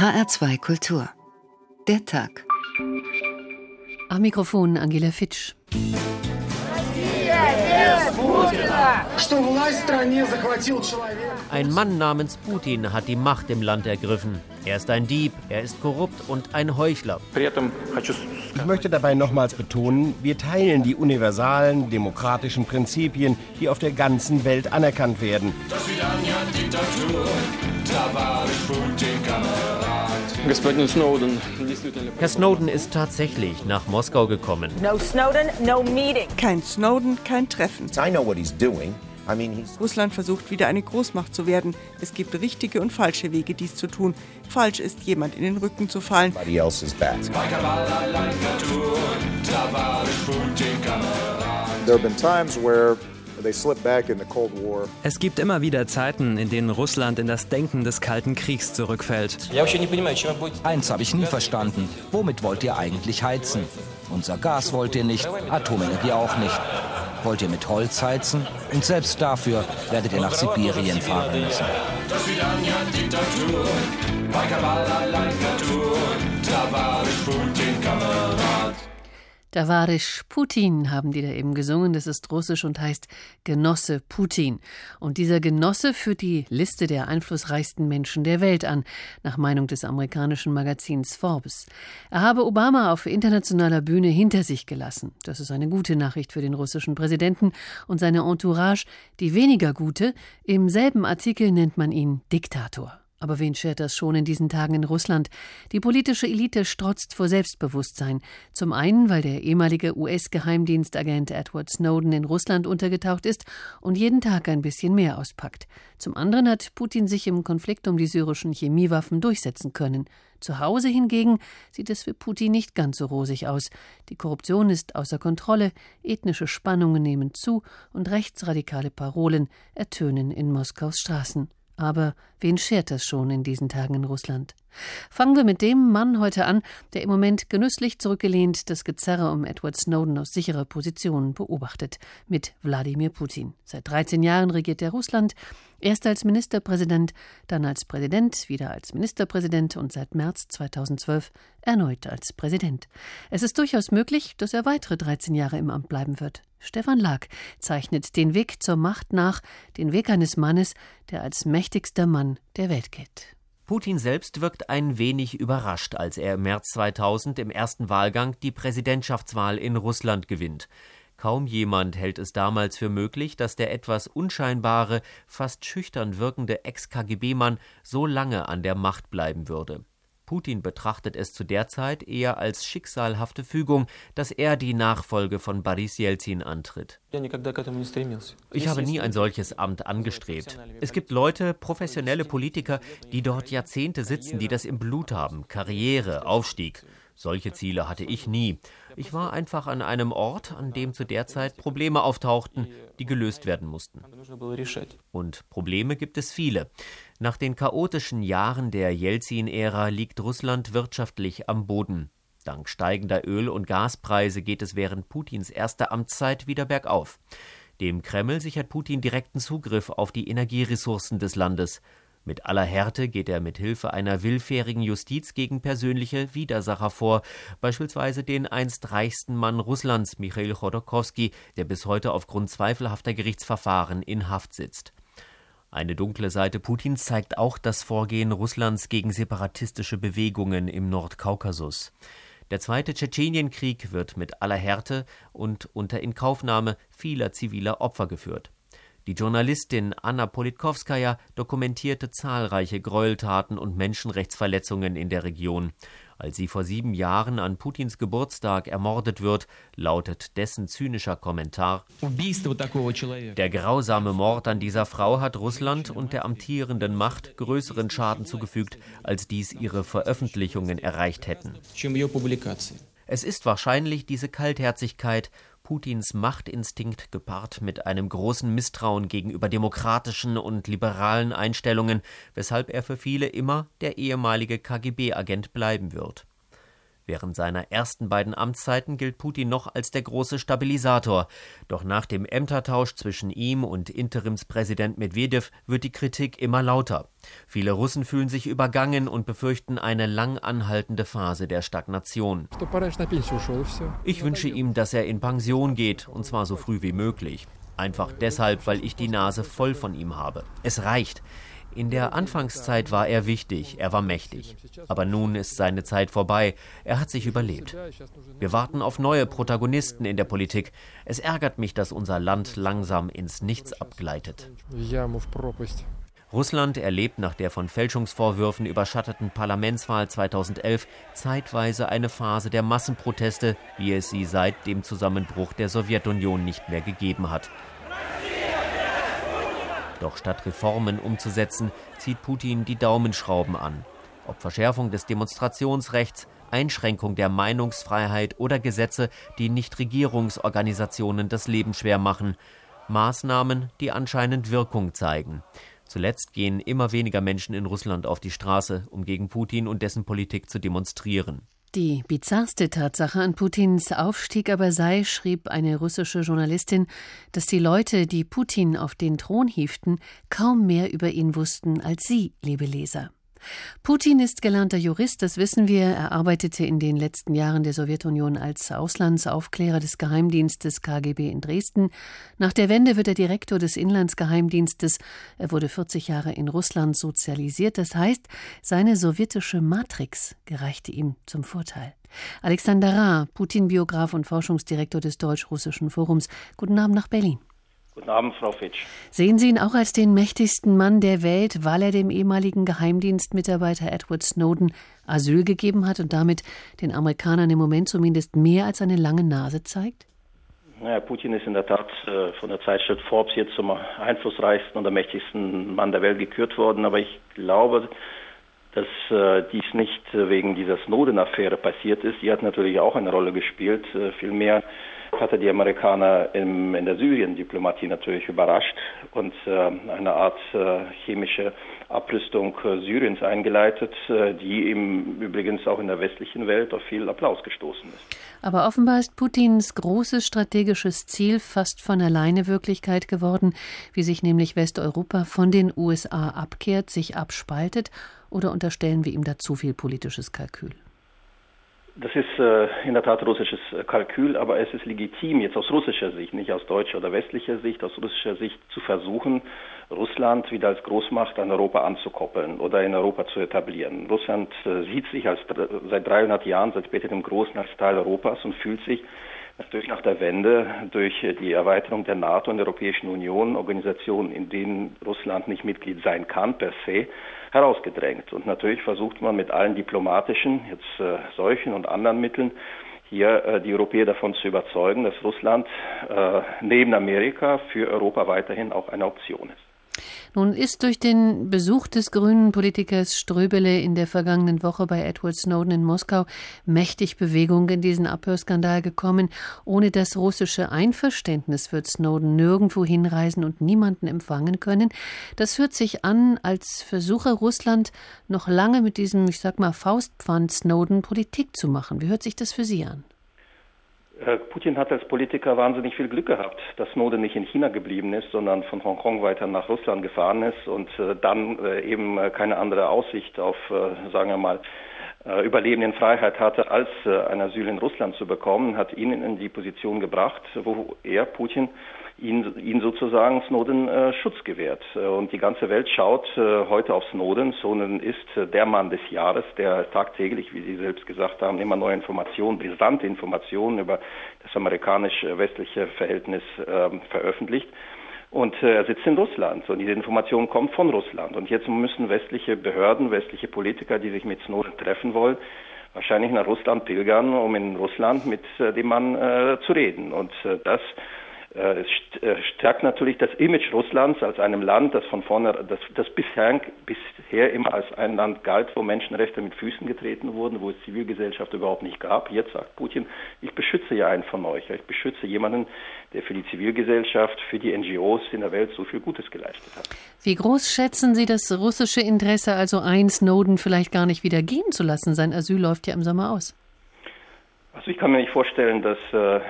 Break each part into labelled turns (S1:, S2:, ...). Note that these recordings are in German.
S1: HR2 Kultur. Der Tag.
S2: Am Mikrofon Angela Fitsch.
S3: Ein Mann namens Putin hat die Macht im Land ergriffen. Er ist ein Dieb, er ist korrupt und ein Heuchler.
S4: Ich möchte dabei nochmals betonen, wir teilen die universalen demokratischen Prinzipien, die auf der ganzen Welt anerkannt werden.
S3: Herr Snowden ist tatsächlich nach Moskau gekommen.
S5: No Snowden, no meeting.
S6: Kein Snowden, kein Treffen.
S7: I know what he's doing. I mean, he's
S6: Russland versucht wieder eine Großmacht zu werden. Es gibt richtige und falsche Wege, dies zu tun. Falsch ist, jemand in den Rücken zu fallen.
S8: There have been times where they slip back in the Cold War.
S9: Es gibt immer wieder Zeiten, in denen Russland in das Denken des Kalten Kriegs zurückfällt.
S10: Eins habe ich nie verstanden. Womit wollt ihr eigentlich heizen? Unser Gas wollt ihr nicht, Atomenergie auch nicht. Wollt ihr mit Holz heizen? Und selbst dafür werdet ihr nach Sibirien fahren müssen.
S2: Tavarisch Putin haben die da eben gesungen. Das ist russisch und heißt Genosse Putin. Und dieser Genosse führt die Liste der einflussreichsten Menschen der Welt an, nach Meinung des amerikanischen Magazins Forbes. Er habe Obama auf internationaler Bühne hinter sich gelassen. Das ist eine gute Nachricht für den russischen Präsidenten und seine Entourage. Die weniger gute, im selben Artikel nennt man ihn Diktator. Aber wen schert das schon in diesen Tagen in Russland? Die politische Elite strotzt vor Selbstbewusstsein. Zum einen, weil der ehemalige US-Geheimdienstagent Edward Snowden in Russland untergetaucht ist und jeden Tag ein bisschen mehr auspackt. Zum anderen hat Putin sich im Konflikt um die syrischen Chemiewaffen durchsetzen können. Zu Hause hingegen sieht es für Putin nicht ganz so rosig aus. Die Korruption ist außer Kontrolle, ethnische Spannungen nehmen zu und rechtsradikale Parolen ertönen in Moskaus Straßen. Aber wen schert das schon in diesen Tagen in Russland? Fangen wir mit dem Mann heute an, der im Moment genüsslich zurückgelehnt das Gezerre um Edward Snowden aus sicherer Position beobachtet, mit Wladimir Putin. Seit 13 Jahren regiert er Russland, erst als Ministerpräsident, dann als Präsident, wieder als Ministerpräsident und seit März 2012 erneut als Präsident. Es ist durchaus möglich, dass er weitere 13 Jahre im Amt bleiben wird. Stefan Lag zeichnet den Weg zur Macht nach, den Weg eines Mannes, der als mächtigster Mann der Welt gilt.
S3: Putin selbst wirkt ein wenig überrascht, als er im März 2000 im ersten Wahlgang die Präsidentschaftswahl in Russland gewinnt. Kaum jemand hält es damals für möglich, dass der etwas unscheinbare, fast schüchtern wirkende Ex-KGB-Mann so lange an der Macht bleiben würde. Putin betrachtet es zu der Zeit eher als schicksalhafte Fügung, dass er die Nachfolge von Boris Jelzin antritt. Ich habe nie ein solches Amt angestrebt. Es gibt Leute, professionelle Politiker, die dort Jahrzehnte sitzen, die das im Blut haben. Karriere, Aufstieg. Solche Ziele hatte ich nie. Ich war einfach an einem Ort, an dem zu der Zeit Probleme auftauchten, die gelöst werden mussten. Und Probleme gibt es viele. Nach den chaotischen Jahren der Jelzin-Ära liegt Russland wirtschaftlich am Boden. Dank steigender Öl- und Gaspreise geht es während Putins erster Amtszeit wieder bergauf. Dem Kreml sichert Putin direkten Zugriff auf die Energieressourcen des Landes. Mit aller Härte geht er mit Hilfe einer willfährigen Justiz gegen persönliche Widersacher vor, beispielsweise den einst reichsten Mann Russlands, Michail Chodorkowski, der bis heute aufgrund zweifelhafter Gerichtsverfahren in Haft sitzt. Eine dunkle Seite Putins zeigt auch das Vorgehen Russlands gegen separatistische Bewegungen im Nordkaukasus. Der zweite Tschetschenienkrieg wird mit aller Härte und unter Inkaufnahme vieler ziviler Opfer geführt. Die Journalistin Anna Politkowskaja dokumentierte zahlreiche Gräueltaten und Menschenrechtsverletzungen in der Region. Als sie vor sieben Jahren an Putins Geburtstag ermordet wird, lautet dessen zynischer Kommentar Der grausame Mord an dieser Frau hat Russland und der amtierenden Macht größeren Schaden zugefügt, als dies ihre Veröffentlichungen erreicht hätten. Es ist wahrscheinlich diese Kaltherzigkeit, Putins Machtinstinkt gepaart mit einem großen Misstrauen gegenüber demokratischen und liberalen Einstellungen, weshalb er für viele immer der ehemalige KGB-Agent bleiben wird. Während seiner ersten beiden Amtszeiten gilt Putin noch als der große Stabilisator. Doch nach dem Ämtertausch zwischen ihm und Interimspräsident Medvedev wird die Kritik immer lauter. Viele Russen fühlen sich übergangen und befürchten eine lang anhaltende Phase der Stagnation. Ich wünsche ihm, dass er in Pension geht, und zwar so früh wie möglich. Einfach deshalb, weil ich die Nase voll von ihm habe. Es reicht. In der Anfangszeit war er wichtig, er war mächtig. Aber nun ist seine Zeit vorbei. Er hat sich überlebt. Wir warten auf neue Protagonisten in der Politik. Es ärgert mich, dass unser Land langsam ins Nichts abgleitet. Russland erlebt nach der von Fälschungsvorwürfen überschatteten Parlamentswahl 2011 zeitweise eine Phase der Massenproteste, wie es sie seit dem Zusammenbruch der Sowjetunion nicht mehr gegeben hat. Doch statt Reformen umzusetzen, zieht Putin die Daumenschrauben an. Ob Verschärfung des Demonstrationsrechts, Einschränkung der Meinungsfreiheit oder Gesetze, die Nichtregierungsorganisationen das Leben schwer machen. Maßnahmen, die anscheinend Wirkung zeigen. Zuletzt gehen immer weniger Menschen in Russland auf die Straße, um gegen Putin und dessen Politik zu demonstrieren.
S2: Die bizarrste Tatsache an Putins Aufstieg aber sei, schrieb eine russische Journalistin, dass die Leute, die Putin auf den Thron hieften, kaum mehr über ihn wussten als Sie, liebe Leser. Putin ist gelernter Jurist, das wissen wir. Er arbeitete in den letzten Jahren der Sowjetunion als Auslandsaufklärer des Geheimdienstes KGB in Dresden. Nach der Wende wird er Direktor des Inlandsgeheimdienstes. Er wurde 40 Jahre in Russland sozialisiert. Das heißt, seine sowjetische Matrix gereichte ihm zum Vorteil. Alexander Ra, Putin-Biograf und Forschungsdirektor des Deutsch-Russischen Forums. Guten Abend nach Berlin.
S11: Guten Abend, Frau Fitsch.
S2: Sehen Sie ihn auch als den mächtigsten Mann der Welt, weil er dem ehemaligen Geheimdienstmitarbeiter Edward Snowden Asyl gegeben hat und damit den Amerikanern im Moment zumindest mehr als eine lange Nase zeigt?
S11: Naja, Putin ist in der Tat äh, von der Zeitschrift Forbes jetzt zum einflussreichsten und der mächtigsten Mann der Welt gekürt worden. Aber ich glaube, dass äh, dies nicht wegen dieser Snowden-Affäre passiert ist. Die hat natürlich auch eine Rolle gespielt. Äh, vielmehr hatte die Amerikaner im, in der Syrien-Diplomatie natürlich überrascht und äh, eine Art äh, chemische Abrüstung äh, Syriens eingeleitet, äh, die ihm übrigens auch in der westlichen Welt auf viel Applaus gestoßen ist.
S2: Aber offenbar ist Putins großes strategisches Ziel fast von alleine Wirklichkeit geworden, wie sich nämlich Westeuropa von den USA abkehrt, sich abspaltet, oder unterstellen wir ihm da zu viel politisches Kalkül?
S11: Das ist äh, in der Tat russisches äh, Kalkül, aber es ist legitim, jetzt aus russischer Sicht, nicht aus deutscher oder westlicher Sicht, aus russischer Sicht zu versuchen, Russland wieder als Großmacht an Europa anzukoppeln oder in Europa zu etablieren. Russland äh, sieht sich als, seit 300 Jahren, seit Peter dem Großen, als Teil Europas und fühlt sich natürlich nach der Wende durch die Erweiterung der NATO und der Europäischen Union, Organisationen, in denen Russland nicht Mitglied sein kann per se, herausgedrängt. Und natürlich versucht man mit allen diplomatischen, jetzt äh, solchen und anderen Mitteln, hier äh, die Europäer davon zu überzeugen, dass Russland äh, neben Amerika für Europa weiterhin auch eine Option ist.
S2: Nun ist durch den Besuch des grünen Politikers Ströbele in der vergangenen Woche bei Edward Snowden in Moskau mächtig Bewegung in diesen Abhörskandal gekommen. Ohne das russische Einverständnis wird Snowden nirgendwo hinreisen und niemanden empfangen können. Das hört sich an, als versuche Russland noch lange mit diesem, ich sag mal, Faustpfand Snowden Politik zu machen. Wie hört sich das für Sie an?
S11: Putin hat als Politiker wahnsinnig viel Glück gehabt, dass Snowden nicht in China geblieben ist, sondern von Hongkong weiter nach Russland gefahren ist und äh, dann äh, eben äh, keine andere Aussicht auf, sagen wir mal, Überleben in Freiheit hatte, als ein Asyl in Russland zu bekommen, hat ihn in die Position gebracht, wo er, Putin, ihn, ihn sozusagen Snowden äh, Schutz gewährt. Äh, und die ganze Welt schaut äh, heute auf Snowden. Snowden ist äh, der Mann des Jahres, der tagtäglich, wie Sie selbst gesagt haben, immer neue Informationen, brisante Informationen über das amerikanisch-westliche Verhältnis ähm, veröffentlicht. Und äh, er sitzt in Russland und diese Information kommt von Russland. Und jetzt müssen westliche Behörden, westliche Politiker, die sich mit Snowden treffen wollen, wahrscheinlich nach Russland pilgern, um in Russland mit äh, dem Mann äh, zu reden. Und äh, das äh, es äh, stärkt natürlich das Image Russlands als einem Land, das von vorne, das, das bisher, bisher immer als ein Land galt, wo Menschenrechte mit Füßen getreten wurden, wo es Zivilgesellschaft überhaupt nicht gab. Jetzt sagt Putin, ich beschütze ja einen von euch. Ich beschütze jemanden, der für die Zivilgesellschaft, für die NGOs in der Welt so viel Gutes geleistet hat.
S2: Wie groß schätzen Sie das russische Interesse also ein, Snowden vielleicht gar nicht wieder gehen zu lassen? Sein Asyl läuft ja im Sommer aus.
S11: Also ich kann mir nicht vorstellen, dass äh,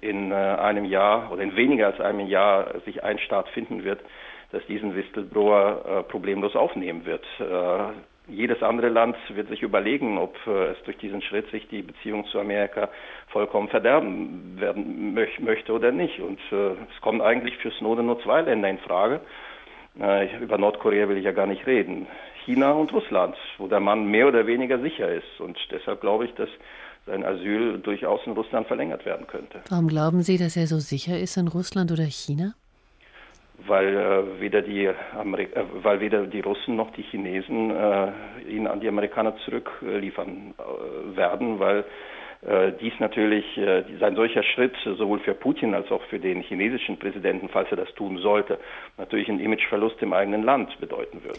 S11: in äh, einem Jahr oder in weniger als einem Jahr sich ein Staat finden wird, das diesen Whistleblower äh, problemlos aufnehmen wird. Jedes andere Land wird sich überlegen, ob es durch diesen Schritt sich die Beziehung zu Amerika vollkommen verderben werden möch möchte oder nicht. Und es kommen eigentlich für Snowden nur zwei Länder in Frage. Über Nordkorea will ich ja gar nicht reden. China und Russland, wo der Mann mehr oder weniger sicher ist. Und deshalb glaube ich, dass sein Asyl durchaus in Russland verlängert werden könnte.
S2: Warum glauben Sie, dass er so sicher ist in Russland oder China?
S11: weil äh, weder die Amerik äh, weil weder die Russen noch die Chinesen äh, ihn an die Amerikaner zurückliefern äh, werden, weil dies natürlich äh, ein solcher Schritt sowohl für Putin als auch für den chinesischen Präsidenten, falls er das tun sollte, natürlich einen Imageverlust im eigenen Land bedeuten würde.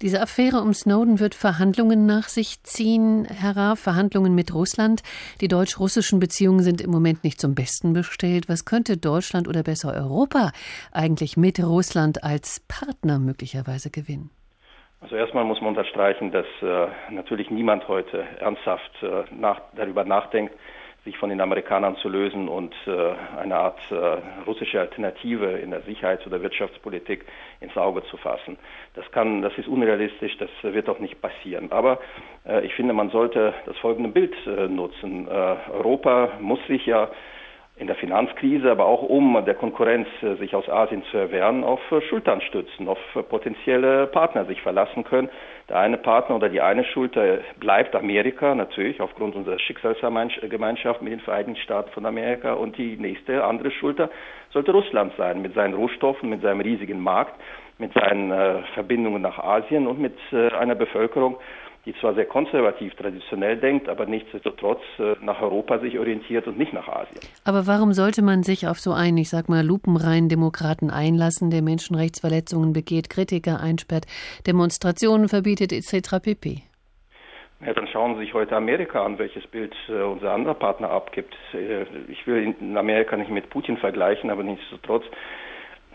S2: Diese Affäre um Snowden wird Verhandlungen nach sich ziehen, Herr Raff, Verhandlungen mit Russland. Die deutsch-russischen Beziehungen sind im Moment nicht zum Besten bestellt. Was könnte Deutschland oder besser Europa eigentlich mit Russland als Partner möglicherweise gewinnen?
S11: Also erstmal muss man unterstreichen, dass äh, natürlich niemand heute ernsthaft äh, nach, darüber nachdenkt, sich von den Amerikanern zu lösen und äh, eine Art äh, russische Alternative in der Sicherheits- oder Wirtschaftspolitik ins Auge zu fassen. Das kann, das ist unrealistisch, das wird auch nicht passieren. Aber äh, ich finde, man sollte das folgende Bild äh, nutzen. Europa muss sich ja in der Finanzkrise, aber auch um der Konkurrenz äh, sich aus Asien zu erwehren, auf äh, Schultern stützen, auf äh, potenzielle Partner sich verlassen können. Der eine Partner oder die eine Schulter bleibt Amerika natürlich aufgrund unserer Schicksalsgemeinschaft mit den Vereinigten Staaten von Amerika und die nächste andere Schulter sollte Russland sein mit seinen Rohstoffen, mit seinem riesigen Markt, mit seinen Verbindungen nach Asien und mit einer Bevölkerung, die zwar sehr konservativ traditionell denkt, aber nichtsdestotrotz äh, nach Europa sich orientiert und nicht nach Asien.
S2: Aber warum sollte man sich auf so einen, ich sag mal, lupenreinen Demokraten einlassen, der Menschenrechtsverletzungen begeht, Kritiker einsperrt, Demonstrationen verbietet etc. pp?
S11: Ja, dann schauen Sie sich heute Amerika an, welches Bild äh, unser anderer Partner abgibt. Äh, ich will in Amerika nicht mit Putin vergleichen, aber nichtsdestotrotz,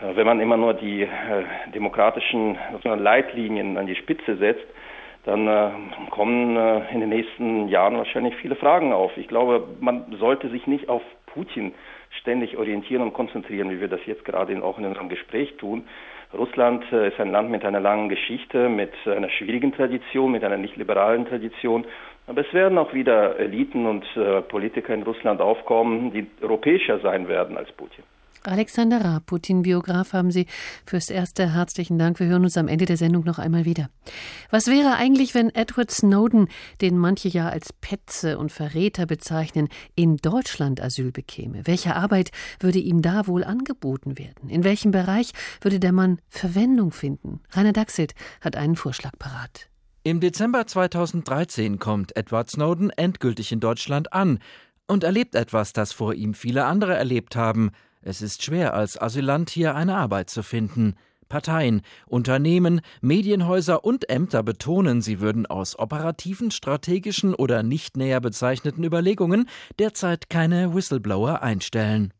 S11: äh, wenn man immer nur die äh, demokratischen Leitlinien an die Spitze setzt, dann äh, kommen äh, in den nächsten Jahren wahrscheinlich viele Fragen auf. Ich glaube, man sollte sich nicht auf Putin ständig orientieren und konzentrieren, wie wir das jetzt gerade in, auch in unserem Gespräch tun. Russland äh, ist ein Land mit einer langen Geschichte, mit einer schwierigen Tradition, mit einer nicht liberalen Tradition. Aber es werden auch wieder Eliten und äh, Politiker in Russland aufkommen, die europäischer sein werden als Putin.
S2: Alexander Raab, Putin-Biograf, haben Sie fürs Erste herzlichen Dank. Wir hören uns am Ende der Sendung noch einmal wieder. Was wäre eigentlich, wenn Edward Snowden, den manche ja als Petze und Verräter bezeichnen, in Deutschland Asyl bekäme? Welche Arbeit würde ihm da wohl angeboten werden? In welchem Bereich würde der Mann Verwendung finden? Rainer Dachselt hat einen Vorschlag parat.
S9: Im Dezember 2013 kommt Edward Snowden endgültig in Deutschland an und erlebt etwas, das vor ihm viele andere erlebt haben – es ist schwer, als Asylant hier eine Arbeit zu finden. Parteien, Unternehmen, Medienhäuser und Ämter betonen, sie würden aus operativen, strategischen oder nicht näher bezeichneten Überlegungen derzeit keine Whistleblower einstellen.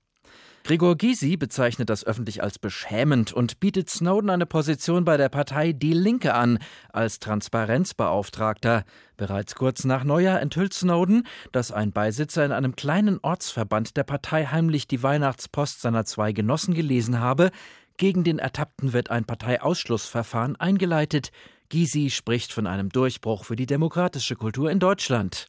S9: Gregor Gysi bezeichnet das öffentlich als beschämend und bietet Snowden eine Position bei der Partei Die Linke an, als Transparenzbeauftragter. Bereits kurz nach Neujahr enthüllt Snowden, dass ein Beisitzer in einem kleinen Ortsverband der Partei heimlich die Weihnachtspost seiner zwei Genossen gelesen habe. Gegen den Ertappten wird ein Parteiausschlussverfahren eingeleitet. Gysi spricht von einem Durchbruch für die demokratische Kultur in Deutschland.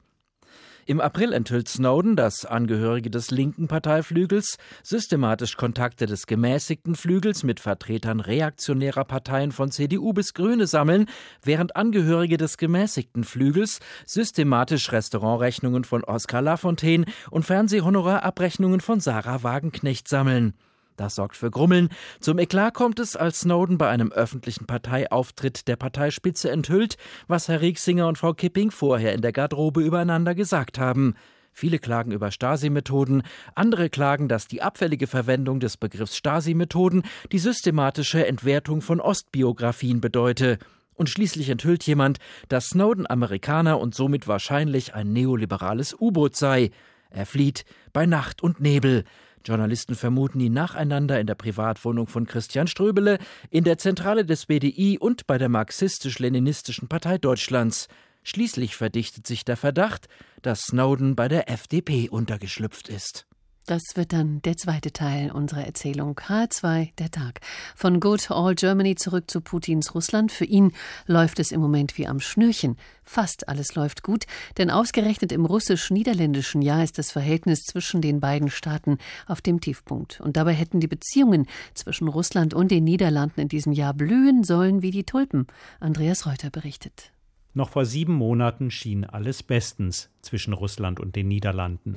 S9: Im April enthüllt Snowden, dass Angehörige des linken Parteiflügels systematisch Kontakte des gemäßigten Flügels mit Vertretern reaktionärer Parteien von CDU bis Grüne sammeln, während Angehörige des gemäßigten Flügels systematisch Restaurantrechnungen von Oskar Lafontaine und Fernsehhonorarabrechnungen von Sarah Wagenknecht sammeln. Das sorgt für Grummeln. Zum Eklat kommt es, als Snowden bei einem öffentlichen Parteiauftritt der Parteispitze enthüllt, was Herr Rieksinger und Frau Kipping vorher in der Garderobe übereinander gesagt haben. Viele klagen über Stasi-Methoden, andere klagen, dass die abfällige Verwendung des Begriffs Stasi-Methoden die systematische Entwertung von Ostbiografien bedeute. Und schließlich enthüllt jemand, dass Snowden Amerikaner und somit wahrscheinlich ein neoliberales U-Boot sei. Er flieht bei Nacht und Nebel. Journalisten vermuten ihn nacheinander in der Privatwohnung von Christian Ströbele, in der Zentrale des BDI und bei der marxistisch-leninistischen Partei Deutschlands. Schließlich verdichtet sich der Verdacht, dass Snowden bei der FDP untergeschlüpft ist.
S2: Das wird dann der zweite Teil unserer Erzählung. H2, der Tag. Von Good All Germany zurück zu Putins Russland. Für ihn läuft es im Moment wie am Schnürchen. Fast alles läuft gut, denn ausgerechnet im russisch-niederländischen Jahr ist das Verhältnis zwischen den beiden Staaten auf dem Tiefpunkt. Und dabei hätten die Beziehungen zwischen Russland und den Niederlanden in diesem Jahr blühen sollen wie die Tulpen. Andreas Reuter berichtet.
S12: Noch vor sieben Monaten schien alles bestens zwischen Russland und den Niederlanden.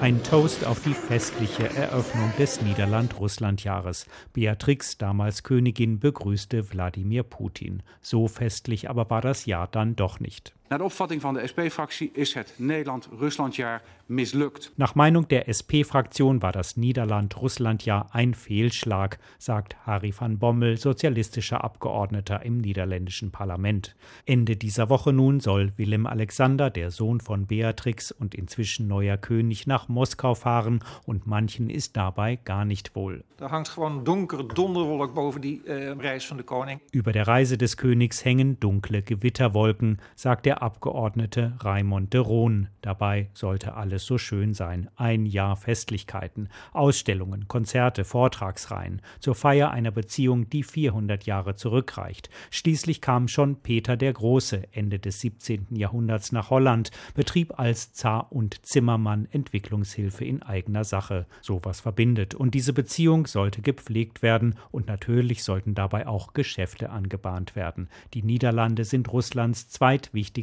S12: Ein Toast auf die festliche Eröffnung des Niederland-Russland-Jahres. Beatrix, damals Königin, begrüßte Wladimir Putin. So festlich aber war das Jahr dann doch nicht.
S13: Naar de opvatting van de SP-fractie is het Nederland-Rusland-jaar mislukt.
S12: Nach Meinung der SP-Fraktion war das Niederland-Russland-Jahr ein Fehlschlag, sagt Harry van Bommel, sozialistischer Abgeordneter im niederländischen Parlament. Ende dieser Woche nun soll Willem Alexander, der Sohn von Beatrix und inzwischen neuer König, nach Moskau fahren und manchen ist dabei gar nicht wohl.
S14: Da hangt gewoon donkere Donderwolk boven die äh, Reis von der Koning.
S12: Über der Reise des Königs hängen dunkle Gewitterwolken, sagt der Abgeordnete Raimond de Rohn. Dabei sollte alles so schön sein. Ein Jahr Festlichkeiten, Ausstellungen, Konzerte, Vortragsreihen zur Feier einer Beziehung, die 400 Jahre zurückreicht. Schließlich kam schon Peter der Große Ende des 17. Jahrhunderts nach Holland, betrieb als Zar und Zimmermann Entwicklungshilfe in eigener Sache. Sowas verbindet. Und diese Beziehung sollte gepflegt werden und natürlich sollten dabei auch Geschäfte angebahnt werden. Die Niederlande sind Russlands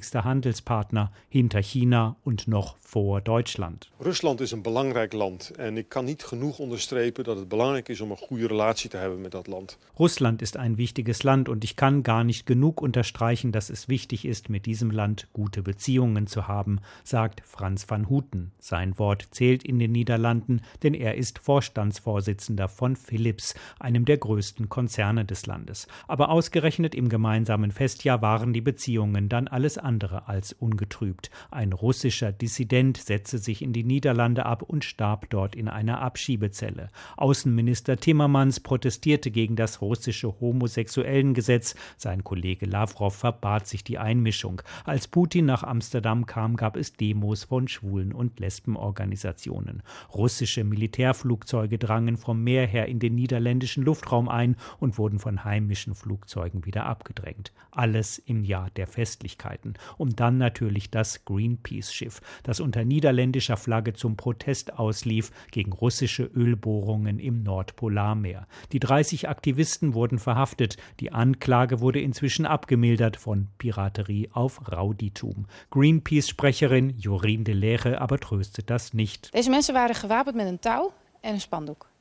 S12: zweitwichtigster Handelspartner hinter China und noch vor Deutschland.
S15: Rusland is een belangrijk land en ik kan niet genoeg onderstrepen dat het belangrijk is om een goede relatie te hebben met dat land.
S12: Russland ist ein wichtiges Land und ich kann gar nicht genug unterstreichen, dass es wichtig ist, mit diesem Land gute Beziehungen zu haben, sagt Franz van Houten. Sein Wort zählt in den Niederlanden, denn er ist Vorstandsvorsitzender von Philips, einem der größten Konzerne des Landes. Aber ausgerechnet im gemeinsamen Festjahr waren die Beziehungen dann alles andere als ungetrübt. Ein russischer Dissident setzte sich in die Niederlande ab und starb dort in einer Abschiebezelle. Außenminister Timmermans protestierte gegen das russische Homosexuellengesetz. Sein Kollege Lavrov verbat sich die Einmischung. Als Putin nach Amsterdam kam, gab es Demos von Schwulen- und Lesbenorganisationen. Russische Militärflugzeuge drangen vom Meer her in den niederländischen Luftraum ein und wurden von heimischen Flugzeugen wieder abgedrängt. Alles im Jahr der Festlichkeiten. Und dann natürlich das Greenpeace-Schiff, das unter niederländischer Flagge zum Protest auslief gegen russische Ölbohrungen im Nordpolarmeer. Die 30 Aktivisten wurden verhaftet. Die Anklage wurde inzwischen abgemildert von Piraterie auf Rauditum. Greenpeace-Sprecherin Jorien de Lere aber tröstet das nicht.
S16: Deze mensen waren gewapend met een touw en een spandoek.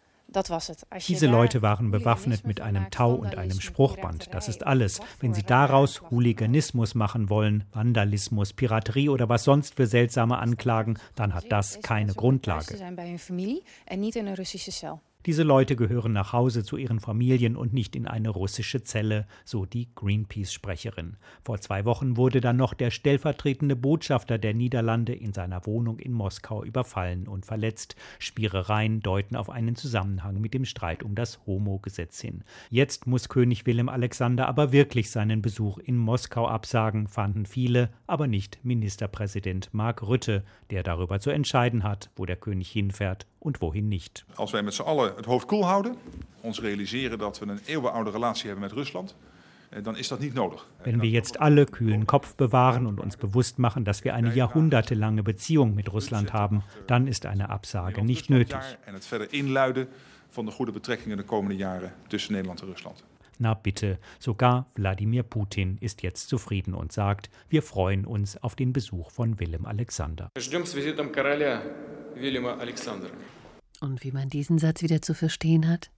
S12: Diese Leute waren bewaffnet mit einem Tau und einem Spruchband. Das ist alles. Wenn sie daraus Hooliganismus machen wollen, Vandalismus, Piraterie oder was sonst für seltsame Anklagen, dann hat das keine Grundlage. Diese Leute gehören nach Hause zu ihren Familien und nicht in eine russische Zelle, so die Greenpeace-Sprecherin. Vor zwei Wochen wurde dann noch der stellvertretende Botschafter der Niederlande in seiner Wohnung in Moskau überfallen und verletzt. Spierereien deuten auf einen Zusammenhang mit dem Streit um das Homo-Gesetz hin. Jetzt muss König Wilhelm Alexander aber wirklich seinen Besuch in Moskau absagen, fanden viele, aber nicht Ministerpräsident Mark Rutte, der darüber zu entscheiden hat, wo der König hinfährt und wohin nicht.
S17: Als wij met z'n het hoofd koel houden, ons realiseren dat we een eeuwenoude relatie hebben met Rusland, eh, dann ist das nicht nodig.
S12: Wenn wir jetzt alle kühlen Kopf bewahren und uns bewusst machen, dass wir eine jahrhundertelange Beziehung mit Russland haben, dann ist eine Absage nicht nötig.
S17: En het verder inluiden van de goede betrekkingen de komende jaren tussen Nederland en Rusland.
S12: Na bitte, sogar Wladimir Putin ist jetzt zufrieden und sagt, wir freuen uns auf den Besuch von Willem Alexander.
S2: Und wie man diesen Satz wieder zu verstehen hat?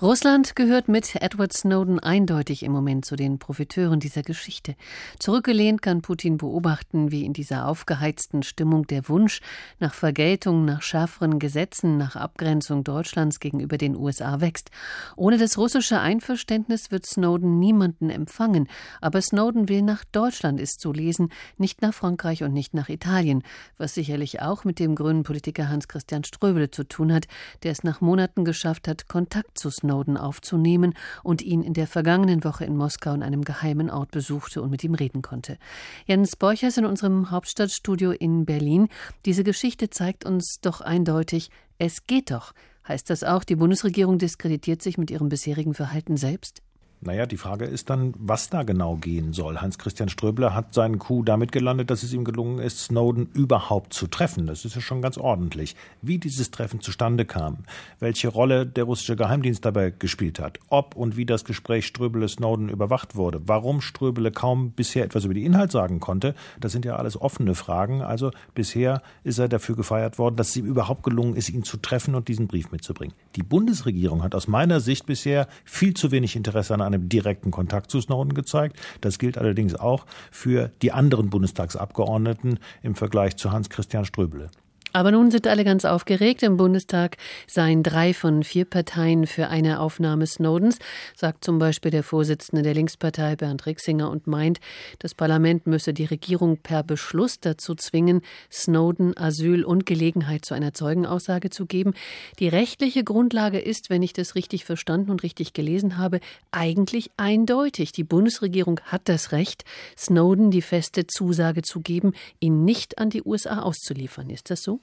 S2: Russland gehört mit Edward Snowden eindeutig im Moment zu den Profiteuren dieser Geschichte. Zurückgelehnt kann Putin beobachten, wie in dieser aufgeheizten Stimmung der Wunsch nach Vergeltung, nach schärferen Gesetzen, nach Abgrenzung Deutschlands gegenüber den USA wächst. Ohne das russische Einverständnis wird Snowden niemanden empfangen. Aber Snowden will nach Deutschland, ist zu lesen, nicht nach Frankreich und nicht nach Italien, was sicherlich auch mit dem grünen Politiker Hans-Christian Ströbele zu tun hat, der es nach Monaten geschafft hat, Kontakt Kontakt zu Snowden aufzunehmen und ihn in der vergangenen Woche in Moskau in einem geheimen Ort besuchte und mit ihm reden konnte. Jens Borchers in unserem Hauptstadtstudio in Berlin. Diese Geschichte zeigt uns doch eindeutig, es geht doch. Heißt das auch, die Bundesregierung diskreditiert sich mit ihrem bisherigen Verhalten selbst?
S18: Naja, die Frage ist dann, was da genau gehen soll. Hans-Christian Ströbler hat seinen Coup damit gelandet, dass es ihm gelungen ist, Snowden überhaupt zu treffen. Das ist ja schon ganz ordentlich. Wie dieses Treffen zustande kam, welche Rolle der russische Geheimdienst dabei gespielt hat, ob und wie das Gespräch Ströbele-Snowden überwacht wurde, warum Ströbele kaum bisher etwas über die Inhalt sagen konnte, das sind ja alles offene Fragen. Also bisher ist er dafür gefeiert worden, dass es ihm überhaupt gelungen ist, ihn zu treffen und diesen Brief mitzubringen. Die Bundesregierung hat aus meiner Sicht bisher viel zu wenig Interesse an einem direkten Kontakt zu Snowden gezeigt. Das gilt allerdings auch für die anderen Bundestagsabgeordneten im Vergleich zu Hans-Christian Ströbele.
S2: Aber nun sind alle ganz aufgeregt. Im Bundestag seien drei von vier Parteien für eine Aufnahme Snowdens, sagt zum Beispiel der Vorsitzende der Linkspartei Bernd Rixinger und meint, das Parlament müsse die Regierung per Beschluss dazu zwingen, Snowden Asyl und Gelegenheit zu einer Zeugenaussage zu geben. Die rechtliche Grundlage ist, wenn ich das richtig verstanden und richtig gelesen habe, eigentlich eindeutig. Die Bundesregierung hat das Recht, Snowden die feste Zusage zu geben, ihn nicht an die USA auszuliefern. Ist das so?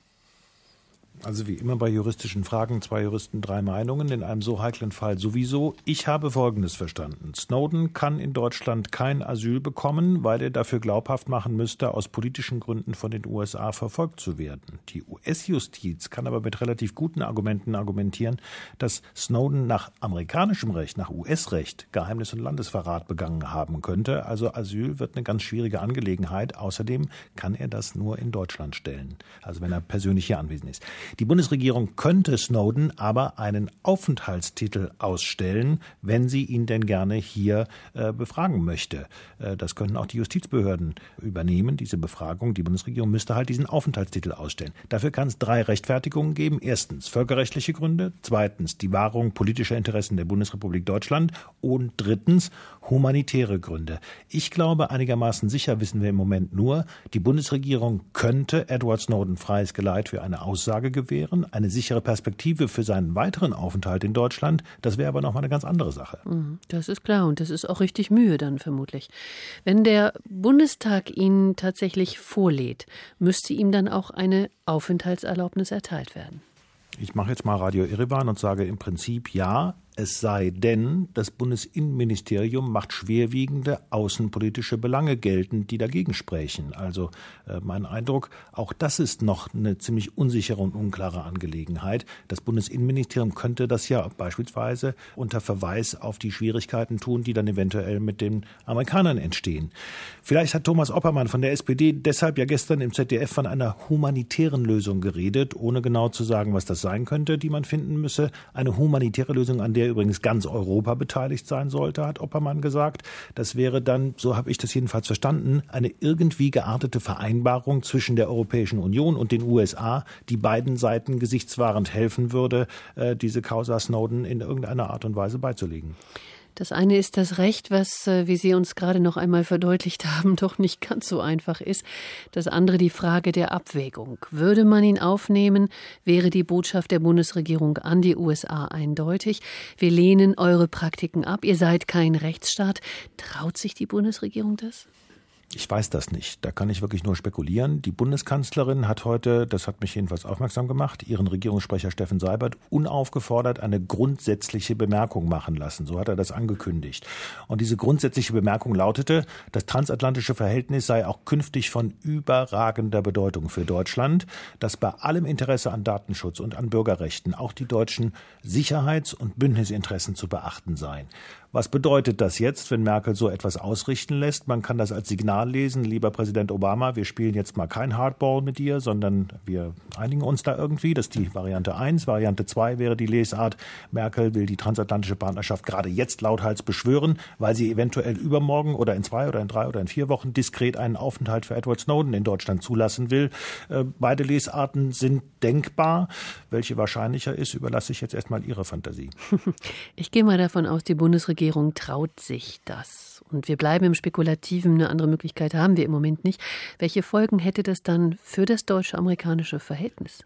S18: Also wie immer bei juristischen Fragen zwei Juristen, drei Meinungen, in einem so heiklen Fall sowieso. Ich habe Folgendes verstanden. Snowden kann in Deutschland kein Asyl bekommen, weil er dafür glaubhaft machen müsste, aus politischen Gründen von den USA verfolgt zu werden. Die US-Justiz kann aber mit relativ guten Argumenten argumentieren, dass Snowden nach amerikanischem Recht, nach US-Recht Geheimnis und Landesverrat begangen haben könnte. Also Asyl wird eine ganz schwierige Angelegenheit. Außerdem kann er das nur in Deutschland stellen, also wenn er persönlich hier anwesend ist. Die Bundesregierung könnte Snowden aber einen Aufenthaltstitel ausstellen, wenn sie ihn denn gerne hier äh, befragen möchte. Äh, das könnten auch die Justizbehörden übernehmen, diese Befragung. Die Bundesregierung müsste halt diesen Aufenthaltstitel ausstellen. Dafür kann es drei Rechtfertigungen geben. Erstens völkerrechtliche Gründe, zweitens die Wahrung politischer Interessen der Bundesrepublik Deutschland und drittens humanitäre Gründe. Ich glaube, einigermaßen sicher wissen wir im Moment nur, die Bundesregierung könnte Edward Snowden freies Geleit für eine Aussage gewähren, eine sichere Perspektive für seinen weiteren Aufenthalt in Deutschland. Das wäre aber noch mal eine ganz andere Sache.
S2: Mhm, das ist klar und das ist auch richtig Mühe dann vermutlich. Wenn der Bundestag ihn tatsächlich vorlädt, müsste ihm dann auch eine Aufenthaltserlaubnis erteilt werden.
S18: Ich mache jetzt mal Radio Irrewan und sage im Prinzip ja, es sei denn, das Bundesinnenministerium macht schwerwiegende außenpolitische Belange geltend, die dagegen sprechen. Also äh, mein Eindruck, auch das ist noch eine ziemlich unsichere und unklare Angelegenheit. Das Bundesinnenministerium könnte das ja beispielsweise unter Verweis auf die Schwierigkeiten tun, die dann eventuell mit den Amerikanern entstehen. Vielleicht hat Thomas Oppermann von der SPD deshalb ja gestern im ZDF von einer humanitären Lösung geredet, ohne genau zu sagen, was das sein könnte, die man finden müsse. Eine humanitäre Lösung, an der der übrigens ganz Europa beteiligt sein sollte, hat Oppermann gesagt. Das wäre dann, so habe ich das jedenfalls verstanden, eine irgendwie geartete Vereinbarung zwischen der Europäischen Union und den USA, die beiden Seiten gesichtswahrend helfen würde, äh, diese Causa Snowden in irgendeiner Art und Weise beizulegen.
S2: Das eine ist das Recht, was, äh, wie Sie uns gerade noch einmal verdeutlicht haben, doch nicht ganz so einfach ist. Das andere die Frage der Abwägung. Würde man ihn aufnehmen, wäre die Botschaft der Bundesregierung an die USA eindeutig. Wir lehnen eure Praktiken ab. Ihr seid kein Rechtsstaat. Traut sich die Bundesregierung das?
S18: Ich weiß das nicht. Da kann ich wirklich nur spekulieren. Die Bundeskanzlerin hat heute, das hat mich jedenfalls aufmerksam gemacht, ihren Regierungssprecher Steffen Seibert unaufgefordert eine grundsätzliche Bemerkung machen lassen. So hat er das angekündigt. Und diese grundsätzliche Bemerkung lautete, das transatlantische Verhältnis sei auch künftig von überragender Bedeutung für Deutschland, dass bei allem Interesse an Datenschutz und an Bürgerrechten auch die deutschen Sicherheits- und Bündnisinteressen zu beachten seien. Was bedeutet das jetzt, wenn Merkel so etwas ausrichten lässt? Man kann das als Signal lesen, lieber Präsident Obama, wir spielen jetzt mal kein Hardball mit dir, sondern wir einigen uns da irgendwie. Das ist die Variante 1. Variante 2 wäre die Lesart, Merkel will die transatlantische Partnerschaft gerade jetzt lauthals beschwören, weil sie eventuell übermorgen oder in zwei oder in drei oder in vier Wochen diskret einen Aufenthalt für Edward Snowden in Deutschland zulassen will. Äh, beide Lesarten sind denkbar. Welche wahrscheinlicher ist, überlasse ich jetzt erstmal Ihrer Fantasie.
S2: Ich gehe mal davon aus, die Bundesregierung Regierung traut sich das. Und wir bleiben im Spekulativen, eine andere Möglichkeit haben wir im Moment nicht. Welche Folgen hätte das dann für das deutsche-amerikanische Verhältnis?